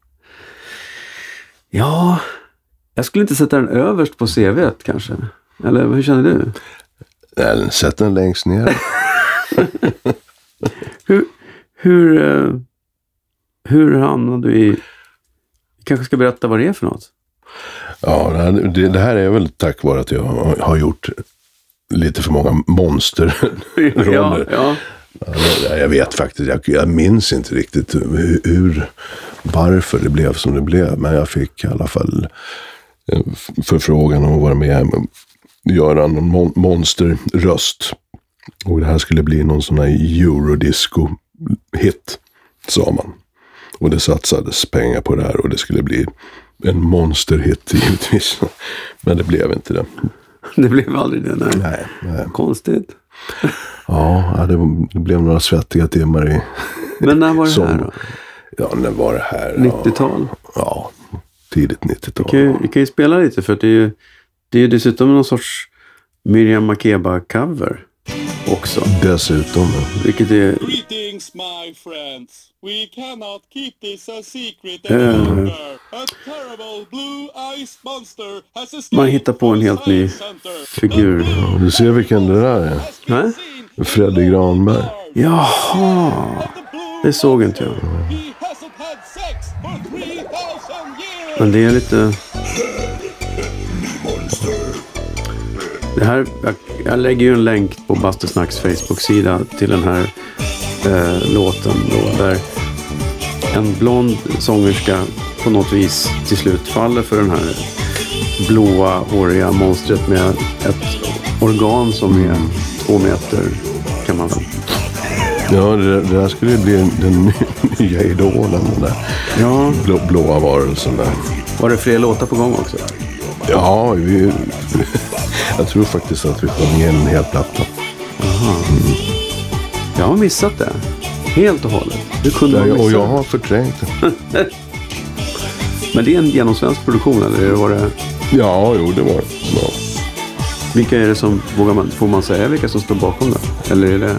Ja, jag skulle inte sätta den överst på CVt kanske. Eller hur känner du? Nej, Sätt den längst ner. Hur, hur, eh, hur hamnade du i... Vi kanske ska berätta vad det är för något? Ja, det här- det, här är väl tack vare att jag har- gjort lite för många monsterroller. ja, ja. Ja, Jag vet faktiskt, jag, jag minns inte riktigt hur, hur, varför det blev som det blev. Men jag fick i alla fall f- förfrågan om att vara med och göra någon mon- monsterröst. Och det här skulle bli någon sån här eurodisco-hit, sa man. Och det satsades pengar på det här och det skulle bli en monsterhit givetvis. Men det blev inte det. Det blev aldrig det. Nej. Nej, nej. Konstigt. Ja, det, blev några svettiga timmar i... Men när var det Som- här då? Ja, när var det här? 90-tal? Ja, tidigt 90-tal. Vi vi kan ju spela lite för det är ju, det är ju dessutom någon sorts Miriam Makeba-cover också. Dessutom. Vilket är... Greetings, my friends. We cannot keep this a secret Eh. any longer. A terrible blue ice monster has escaped Man hittar på en helt ny from Science Center. figur. Du ser vilken det där är. Nej? seen Freddy Granberg. Jaha! Det såg inte jag. He hasn't had sex for 3000 years. Men det är lite... Det här, jag, jag lägger ju en länk på Bastusnacks Facebook-sida till den här eh, låten då, där en blond sångerska på något vis till slut faller för den här blåa, håriga monstret med ett organ som är två meter kan man väl. Ja, det, det där skulle bli den nya idolen. Den där Ja, blå, blåa varelsen där. Var det fler låtar på gång också? Ja, vi, jag tror faktiskt att vi sjöng en hel platta. Jag har missat det. Helt och hållet. Hur kunde man Och jag har förträngt det. Men det är en genomsvensk produktion eller var det... Ja, jo det var det. Ja. Vilka är det som... Vågar man, får man säga vilka som står bakom det? Eller är det...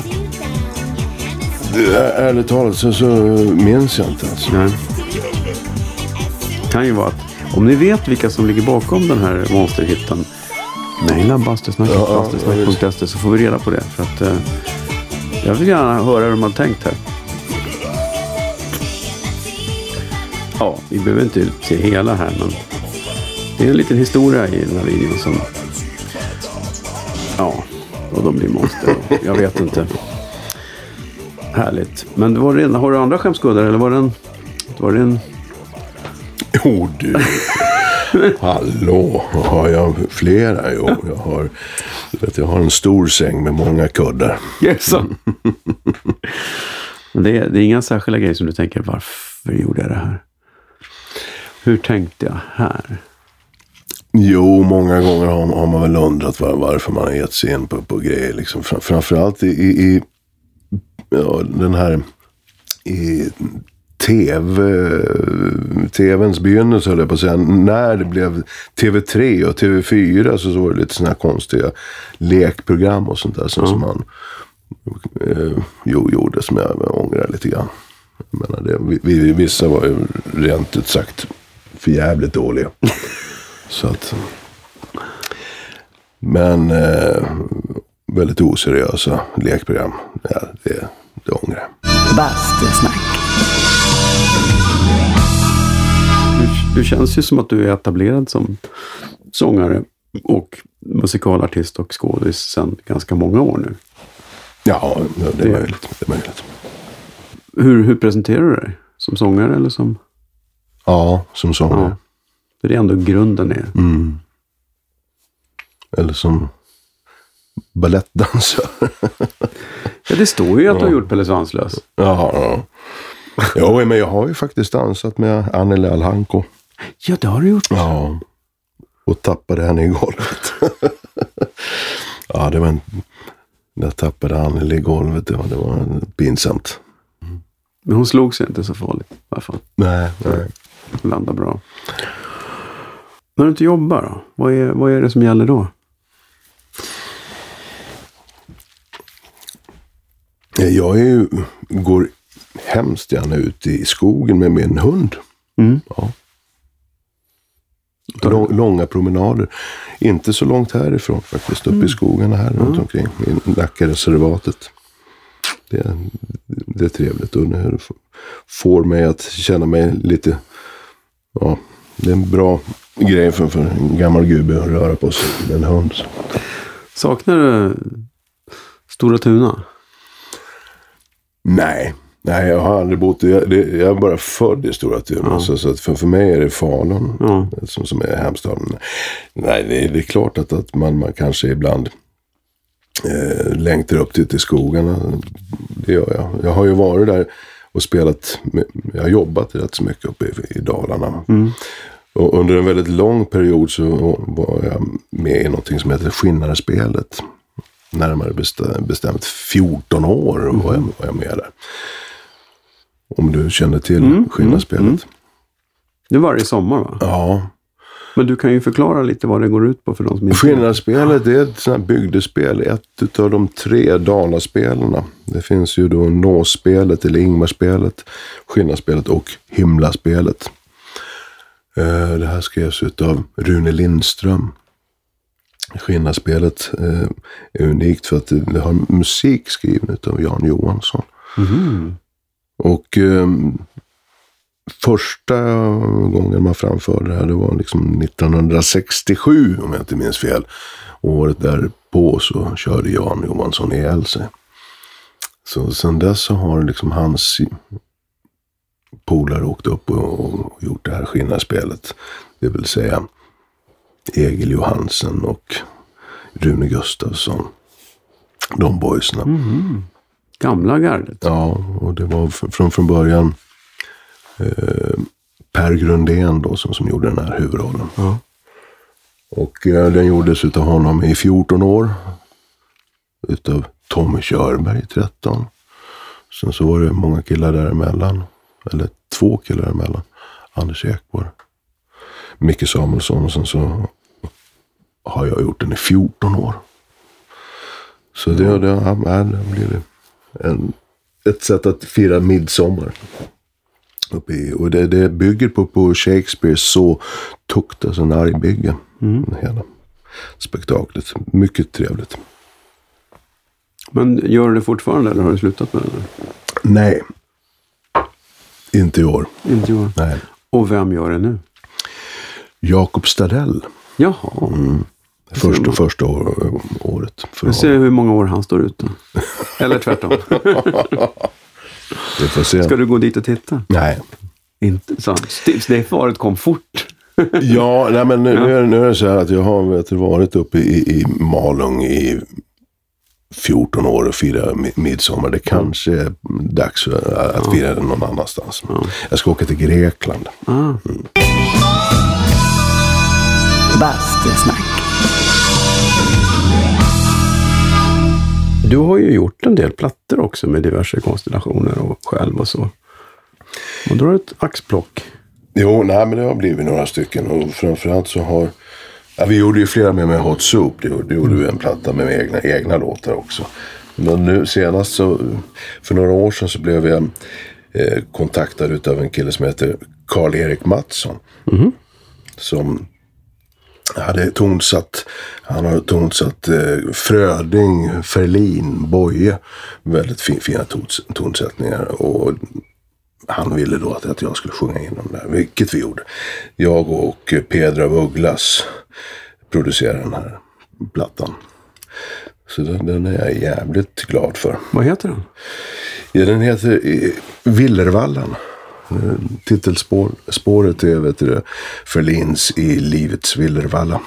Det är- Ärligt talat så, så minns jag inte. Alltså. Nej. kan ju vara att om ni vet vilka som ligger bakom den här monsterhitten. Mejla bastusnacket, Ja, ja, så får vi reda på det. För att, eh, jag vill gärna höra hur de har tänkt här. Ja, vi behöver inte se hela här men det är en liten historia i den här videon som... Ja, och de blir monster. och Jag vet inte. Härligt. Men var det, har du andra skämskuddar eller var det en... Var det en Jo du. Hallå, har jag flera? Jo, jag har, vet, jag har en stor säng med många kuddar. Yes. Men det är, det är inga särskilda grejer som du tänker, varför gjorde jag det här? Hur tänkte jag här? Jo, många gånger har, har man väl undrat var, varför man har gett sig in på, på grejer. Liksom. Fra- Framförallt i, i, i ja, den här i tv, tvns begynnelse höll jag på att säga. När det blev TV3 och TV4 så, så var det lite sådana här konstiga lekprogram och sånt där som, som man eh, jo, gjorde som jag ångrar lite grann. Jag menar, det, vi, vi, vissa var ju rent ut sagt för jävligt dåliga. Så att, men eh, väldigt oseriösa lekprogram. Ja, det, det ångrar jag. Bastusnack. Du, du känns ju som att du är etablerad som sångare och musikalartist och skådis sedan ganska många år nu. Ja, det är möjligt. Det är möjligt. Hur, hur presenterar du dig? Som sångare eller som... Ja, som sångare. Ja. Det är ändå grunden är. Mm. Eller som balettdansare. Ja, det står ju att du har gjort Pelle Svanslös. ja, ja. Jo, men jag har ju faktiskt dansat med Anneli Alhanko. Ja, det har du gjort. Ja. Och tappade henne i golvet. ja, det var en... Jag tappade Anneli i golvet. Det var, det var pinsamt. Men hon slog sig inte så farligt. I alla fall. Nej, nej. Landade bra. När du inte jobbar då? Vad är, vad är det som gäller då? Jag är ju, går hemskt gärna ut i skogen med min hund. Mm. Ja. Lång, långa promenader. Inte så långt härifrån faktiskt. Uppe i skogarna här runt omkring. I Nackareservatet. Det, är- det är trevligt. Och det får mig att känna mig lite... Ja, det är en bra grej för, för en gammal gubbe att röra på sig med en hund. Saknar du Stora Tuna? Nej. Nej, jag har aldrig bott. Jag, är bara född i Stora Tuna. Så, så att för, för mig är det Falun Ja. som, som är hemstaden. Nej, det, är- det är klart att, att man, man kanske ibland eh, längtar upp till, till skogarna. Det gör jag. Jag har ju varit där och spelat. Jag har jobbat rätt så mycket uppe i, i Dalarna. Och under en väldigt lång period så var jag med i någonting som heter Skinnarespelet. Närmare bestämt, bestämt 14 år var, jag, var jag med där. Om du känner till Skinnaraspelet. Det är varje sommar va? Ja. Men du kan ju förklara lite vad det går ut på för de som inte Skinnaraspelet det är ett sånt här bygdespel. Ett av de tre Dalaspelarna. Det finns ju då Nåspelet eller Ingmarspelet, Skinnaraspelet och Himlaspelet. Eh, Det här skrevs av Rune Lindström. Skinnaraspelet eh, är unikt för att det har musik skriven av Jan Johansson. Och eh, första gången man framförde det här, det var liksom 1967 om jag inte minns fel. Året därpå så körde Jan Johansson ihjäl sig. Så sen dess så har liksom hans polare åkt upp och, och gjort det här skinnaspelet. Det vill säga Egil Johansen och Rune Gustafsson. De boysarna. Mhm. Gamla gardet. Ja, och det var från, från början eh, Per Grundén då som, som gjorde den här huvudrollen. Ja. Och eh, den gjordes utav honom i 14 år. Utav Tommy Körberg i 13. Sen så var det många killar däremellan. Eller två killar däremellan. Anders Ekborg. Micke Samuelsson och sen så har jag gjort den i 14 år. Så det, det, ja, det blir det en, ett sätt att fira midsommar. Uppe i, och det, det bygger på, på Shakespeares så tuktas en argbygge. Mm. Hela spektaklet. Mycket trevligt. Men gör du det fortfarande eller har du slutat med det? Nej. Inte i år. Inte i år. Nej. Och vem gör det nu? Jakob Stadell. Jaha. Första, första år, året. För Vi ser hur många år han står ute. Eller tvärtom. Vi får se. Ska du gå dit och titta? Nej. Inte så. Det svaret kom fort. Ja, nej, men nu, nu, är, nu är det så här att jag har vet, du, varit uppe i, i Malung i 14 år och fira mi- midsommar. Det kanske är dags för, att fira den någon annanstans. Jag ska åka till Grekland. Ah. Bastusnack. Du har ju gjort en del plattor också med diverse konstellationer och själv och så. Och då har du ett axplock. Jo, nej, men det har blivit några stycken. Och framförallt så har... Ja, vi gjorde ju flera med, med Hot Soup. Det, gjorde- det gjorde vi en platta med, med egna, egna låtar också. Men nu senast så, för några år sedan så blev jag eh, kontaktad av en kille som heter Karl-Erik Mattsson. Som hade tonsatt, han har tonsatt eh, Fröding, Ferlin, Boye. Väldigt fin, fina tons, tonsättningar. Och han ville då att, att jag skulle sjunga in dem där, vilket vi gjorde. Jag och Pedra Ugglas producerade den här plattan. Så den, den är jag jävligt glad för. Vad heter den? Ja, den heter eh, Villervallan. Eh, Titelspåret är vet du, Ferlins I livets Villervalla.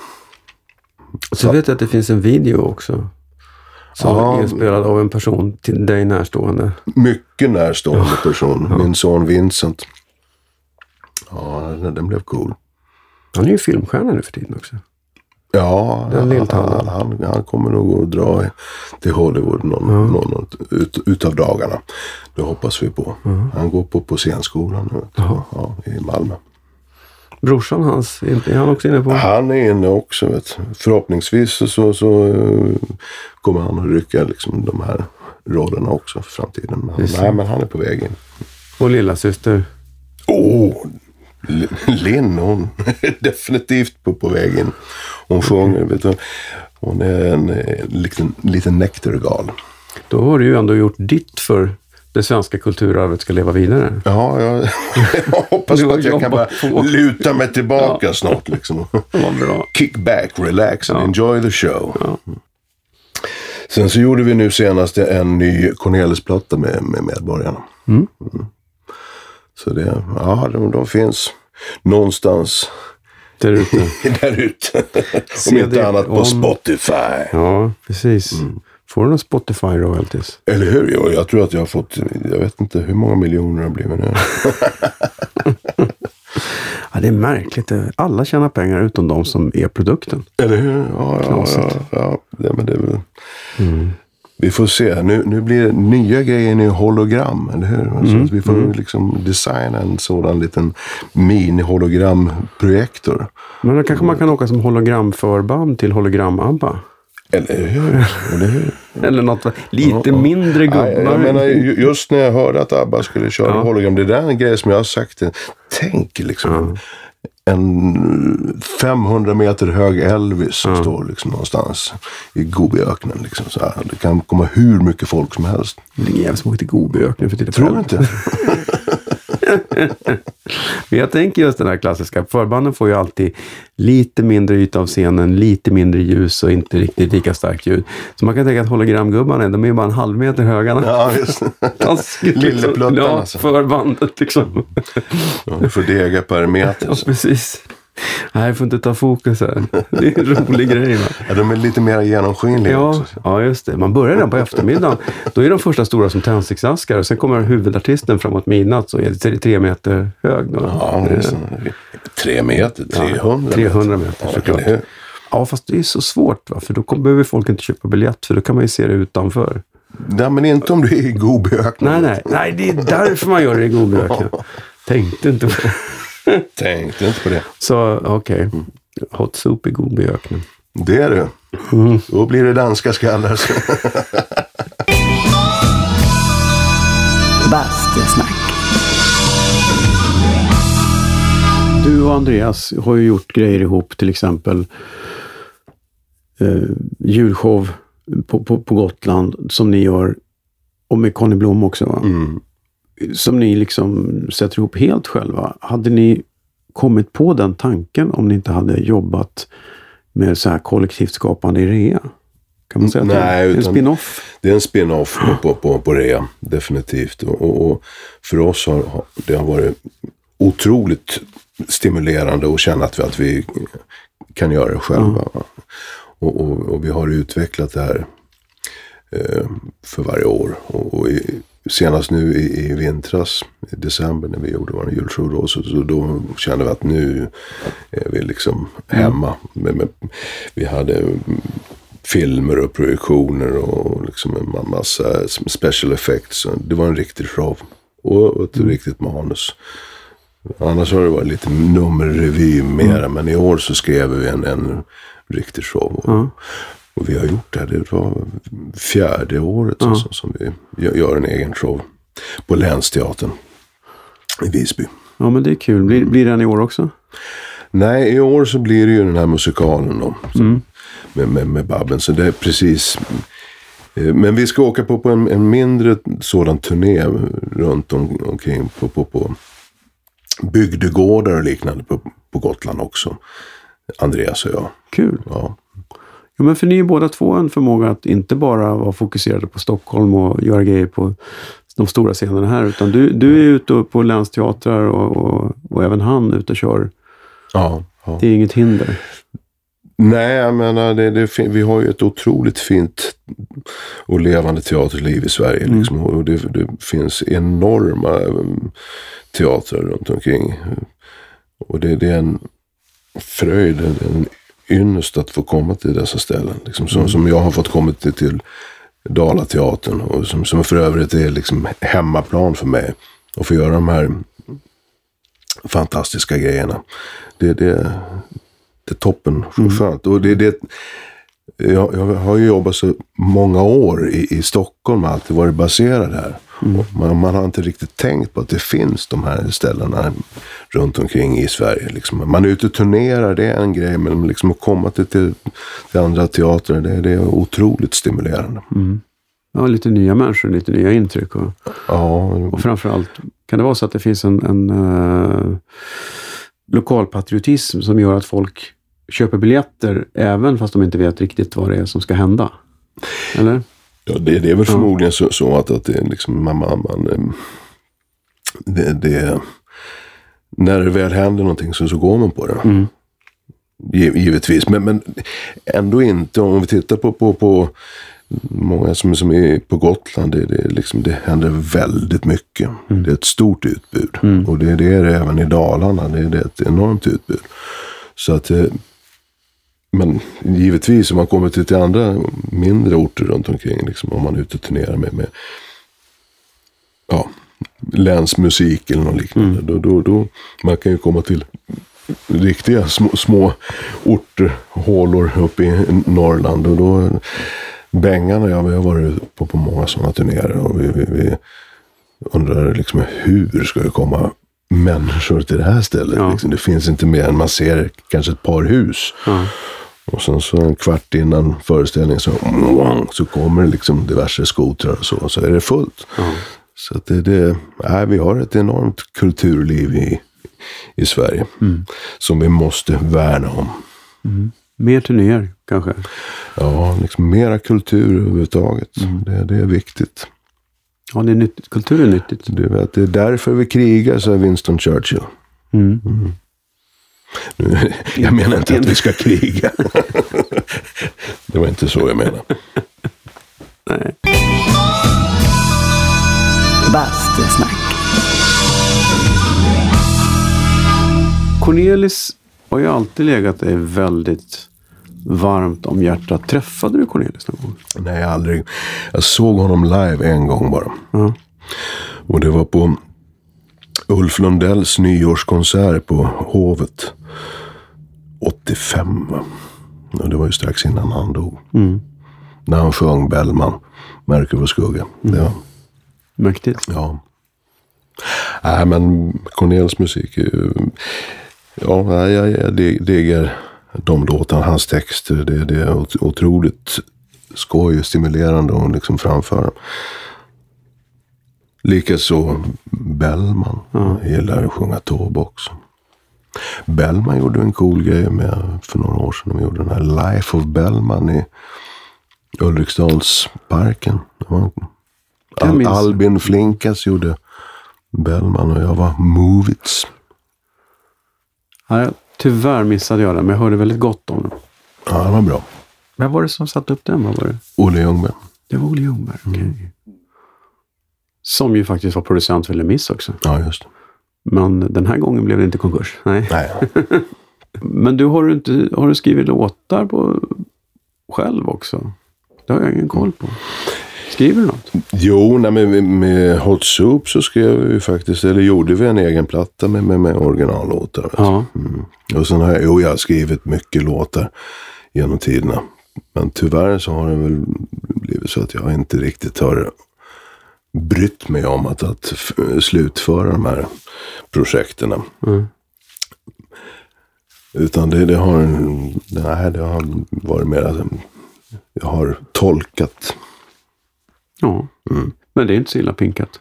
Så vet jag att det finns en video också. Som Ja. är inspelad av en person till dig närstående. Mycket närstående person. Min son Vincent. Ja, den blev cool. Han är ju filmstjärna nu för tiden också. Ja, han, han, han kommer nog att dra till Hollywood någon, någon, någon ut, utav dagarna. Det hoppas vi på. Han går på, på scenskolan nu. Ja, i Malmö. Brorsan hans, är han också inne på? Han är inne också. Vet. Förhoppningsvis så, så, eh, kommer han att rycka liksom, de här rollerna också för framtiden. Men, nej, men han är på väg in. Och lilla syster. Åh! L- Linn, hon är definitivt på, på väg in. Hon sjunger, vet du. Hon är en, eh, liten, liten nektargal. Då har du ju ändå gjort ditt för det svenska kulturarvet ska leva vidare. Ja, jag, jag hoppas att jag kan bara på. luta mig tillbaka snart. Liksom. Kick back, relax and Ja. enjoy the show. Ja. Sen så gjorde vi nu senast en ny Cornelis-platta med, med Medborgarna. Mm. Mm. Så det, ja, de, de finns någonstans Där ute. där ute. Om inte annat på om- Spotify. Ja, precis. Får du några Spotify royalties? Eller hur? Jag, jag tror att jag har fått, jag vet inte hur många miljoner det har blivit nu. Ja, det är märkligt. Alla tjänar pengar utom de som är produkten. Eller hur? Ja, ja, ja. Knasigt. ja det, men det är väl... Vi får se. Nu, nu blir nya grejer i hologram, eller hur? Så att vi får liksom designa en sådan liten mini-hologramprojektor. Men då kanske man kan åka som hologramförband till hologram-ABBA. Eller hur? Eller hur? Eller något lite mindre Ja, gubbar. jag menar, ju- just när jag hörde att ABBA skulle köra Ja. hologram. Det där är en grej som jag har sagt. Tänk liksom. En 500 meter hög Elvis som står liksom någonstans i Gobiöknen. Liksom, så här. Det kan komma hur mycket folk som helst. Det ligger jävligt många i Gobiöknen för att titta på Tror du inte? Men jag tänker just den här klassiska. Förbanden får ju alltid lite mindre yta av scenen, lite mindre ljus och inte riktigt lika starkt ljud. Så man kan tänka att hologramgubbarna, de är ju bara en halv meter höga. Ja, just. Taskigt, liksom. Lillepluttan Ja, alltså. förbandet liksom. Ja, Du får dega per meter. Ja, precis. Nej, jag får inte ta fokus här. Det är en rolig grej. Va? Ja, de är lite mer genomskinliga Ja, också. ja, just det. Man börjar redan på eftermiddagen. Då är de första stora som tändsticksaskar. Sen kommer huvudartisten framåt midnatt så är tre, meter hög. Då. Ja, tre meter, 300 300 meter, Ja, såklart. hur? Ja, fast det är så svårt. Va? För då behöver folk inte köpa biljett, för då kan man ju se det utanför. Nej, men inte om du är i Gobiöknen. Nej, nej, nej, det är därför man gör det i Gobiöknen. Tänkte inte på det. Tänkte inte på det. Så okej, hot soup i Gobiöknen. Det är du. Då blir det danska skallar. Bastusnack. Du och Andreas har ju gjort grejer ihop, till exempel eh, julshow på, på, på Gotland som ni gör. Och med Conny Blom också va? Mm. Som ni liksom sätter ihop helt själva. Hade ni kommit på den tanken om ni inte hade jobbat med så här kollektivt skapande i rea? Kan man säga att det Nej, är en spin-off? Det är en spin-off på, på, på, rea, definitivt. Och, och, och för oss har det har varit otroligt stimulerande att känna att vi, att vi kan göra det själva. Och, och, och vi har utvecklat det här eh, för varje år. Och, och i, senast nu i, i vintras, i december när vi gjorde vår julshow då, så, så då kände vi att nu är vi liksom hemma. Men, men, vi hade mm, filmer och projektioner och liksom en ma- massa special effects. Det var en riktig show. Och ett riktigt manus. Annars har det varit lite nummerrevy mera. Men i år så skrev vi en, en riktig show. Och, och vi har gjort det. här. Det var fjärde året som, som vi gör- en egen show. På Länsteatern i Visby. Ja, men det är kul. Blir, blir den i år också? Nej, i år så blir det ju den här musikalen då. som- Med, med, med Babben. Så det är precis. eh, Men vi ska åka på, på en, en mindre sådan turné runt om, omkring på, på, på bygdegårdar och liknande på, på Gotland också. Andreas och jag. Kul. Ja. Jo, men för ni är båda två en förmåga att inte bara vara fokuserade på Stockholm och göra grejer på de stora scenerna här. Utan du, du är ute på länsteatrar och, och, och även han ute och kör. Ja, ja. Det är inget hinder. Nej, jag menar, det, det, vi har ju ett otroligt fint och levande teaterliv i Sverige. Liksom, och det, det finns enorma um, teatrar runt omkring. Och det, det är en fröjd, en ynnest att få komma till dessa ställen. Liksom, som, som jag har fått komma till, till Dalateatern och som, som för övrigt är liksom hemmaplan för mig. Och få göra de här fantastiska grejerna. Det, det, det är toppen. Så skönt. Och det, det, jag, jag har ju jobbat så många år i, i Stockholm och alltid varit baserad här. Och man, man har inte riktigt tänkt på att det finns de här ställena runt omkring i Sverige. Liksom. Man är ute och turnerar, det är en grej. Men liksom att komma till, till, till andra teatrar, det, det är otroligt stimulerande. Ja, lite nya människor, lite nya intryck. Och, Ja, och framförallt kan det vara så att det finns en, en uh, lokalpatriotism som gör att folk köper biljetter även fast de inte vet riktigt vad det är som ska hända. Eller? Ja, det, det är väl förmodligen så, så att, att det är liksom, man, man, eh, det, det, när det väl händer någonting så, så går man på det. Giv- Givetvis, men, men ändå inte. Om vi tittar på, på, på många som, som är på Gotland, det, det, liksom, det händer väldigt mycket. Det är ett stort utbud. Och det, det är det även i Dalarna. Det, det är ett enormt utbud. Så att eh, men givetvis om man kommer till, till andra mindre orter runt omkring. Liksom, om man är ute och turnerar med, med ja, länsmusik eller något liknande. Då, då, då, man kan ju komma till riktiga små, små orter, hålor uppe i Norrland. Och då, Bengan och jag, vi har varit på, på många sådana turnéer. Och vi, vi, vi undrar liksom hur ska det komma människor till det här stället? Ja. Liksom, det finns inte mer än man ser kanske ett par hus. Ja. Och sen så en kvart innan föreställningen så, så kommer det liksom diverse skotrar och så. Och så är det fullt. Så att det, det, nej, vi har ett enormt kulturliv i, i Sverige. Som vi måste värna om. Mer turnéer kanske? Ja, liksom mera kultur överhuvudtaget. Det, det är viktigt. Ja, det är nyttigt. Kultur är nyttigt. Du vet, det är därför vi krigar, sa Winston Churchill. Nu, jag menar inte att vi ska kriga. det var inte så jag menade. Nej. Bastusnack. Cornelis har ju alltid legat dig väldigt varmt om hjärtat. Träffade du Cornelis någon gång? Nej, aldrig. Jag såg honom live en gång bara. Ja. Och det var på Ulf Lundells nyårskonsert på Hovet. 85 va? Och det var ju strax innan han dog. När han sjöng Bellman, Märker vår skugga. Det var, Mäktigt. ja. Nej men Cornelis musik. är Ja, nej, jag, jag dig- diggar de låtarna. Hans texter. Det, det är ot- otroligt skoj och stimulerande att liksom framföra. Likaså Bellman. Jag gillar att sjunga Taube också. Bellman gjorde en cool grej med för några år sedan. De gjorde den här Life of Bellman i Ulriksdalsparken. Al-. Albin Flinkas gjorde Bellman och jag var Movits. Ja, tyvärr missade jag den, men jag hörde väldigt gott om den. Ja, det var bra. Vem var det som satte upp den? Vad var det? Olle Ljungberg. Det var Olle Ljungberg. okej. Som ju faktiskt var producent för Les Mis också. Ja, just det. Men den här gången blev det inte konkurs. Nej. Nej. Men du har, inte, har du skrivit låtar på själv också? Det har jag ingen koll på. Skriver du något? Jo, nej, med, med- Hot Soup så skrev vi faktiskt, eller gjorde vi en egen platta med, med, med originallåtar. Ja. Och sen har jag, jo, jag har skrivit mycket låtar genom tiderna. Men tyvärr så har det väl blivit så att jag inte riktigt har brytt mig om att, att slutföra de här projekten. Mm. Utan det, det har, nej, det har varit mer att jag har tolkat. Ja. Men det är inte så illa pinkat.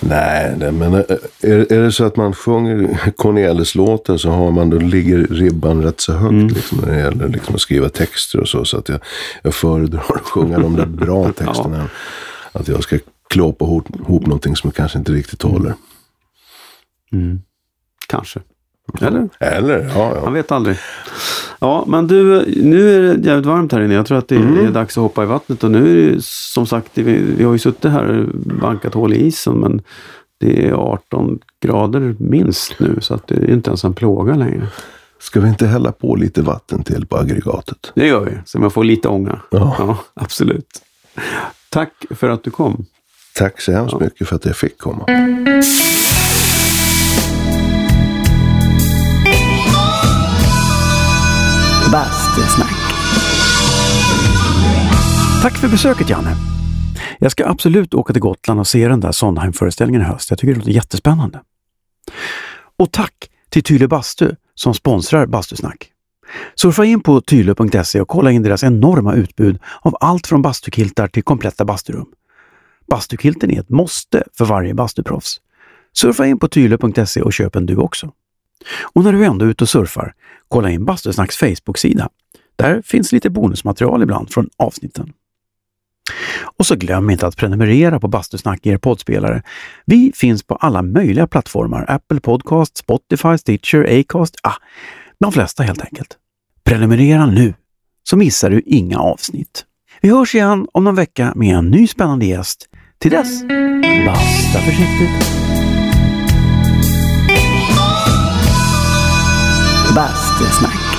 Nej, det, men är, är det så att man sjunger Cornelis-låten så har man, då ligger ribban rätt så högt liksom, när det gäller liksom, att skriva texter och så. Så att jag, jag föredrar att sjunga de där bra texterna. än Att jag ska klåpa ihop, ihop någonting som kanske inte riktigt håller. Kanske. Eller? Eller, ja, ja. Man vet aldrig. Ja, men du, nu är det jävligt varmt här inne. Jag tror att det är dags att hoppa i vattnet. Och nu är det ju, som sagt, vi, vi har ju suttit här och bankat hål i isen. Men det är 18 grader minst nu. Så att det är inte ens en plåga längre. Ska vi inte hälla på lite vatten till på aggregatet? Det gör vi, så man får lite ånga. Ja. absolut. Tack för att du kom. Tack så hemskt mycket för att jag fick komma. Bastusnack. Tack för besöket Janne. Jag ska absolut åka till Gotland och se den där Sondheim-föreställningen i höst. Jag tycker det låter jättespännande. Och tack till Tyle Bastu som sponsrar Bastusnack. Surfa in på tyle.se och kolla in deras enorma utbud av allt från bastukiltar till kompletta basturum. Bastukilten är ett måste för varje bastuproffs. Surfa in på tyle.se och köp en du också. Och när du ändå är ute och surfar, kolla in Bastusnacks Facebook-sida. Där finns lite bonusmaterial ibland från avsnitten. Och så glöm inte att prenumerera på Bastusnack i er poddspelare. Vi finns på alla möjliga plattformar. Apple Podcast, Spotify, Stitcher, Acast, ah, de flesta helt enkelt. Prenumerera nu, så missar du inga avsnitt. Vi hörs igen om någon vecka med en ny spännande gäst. Till dess, basta försiktigt. Bastusnack.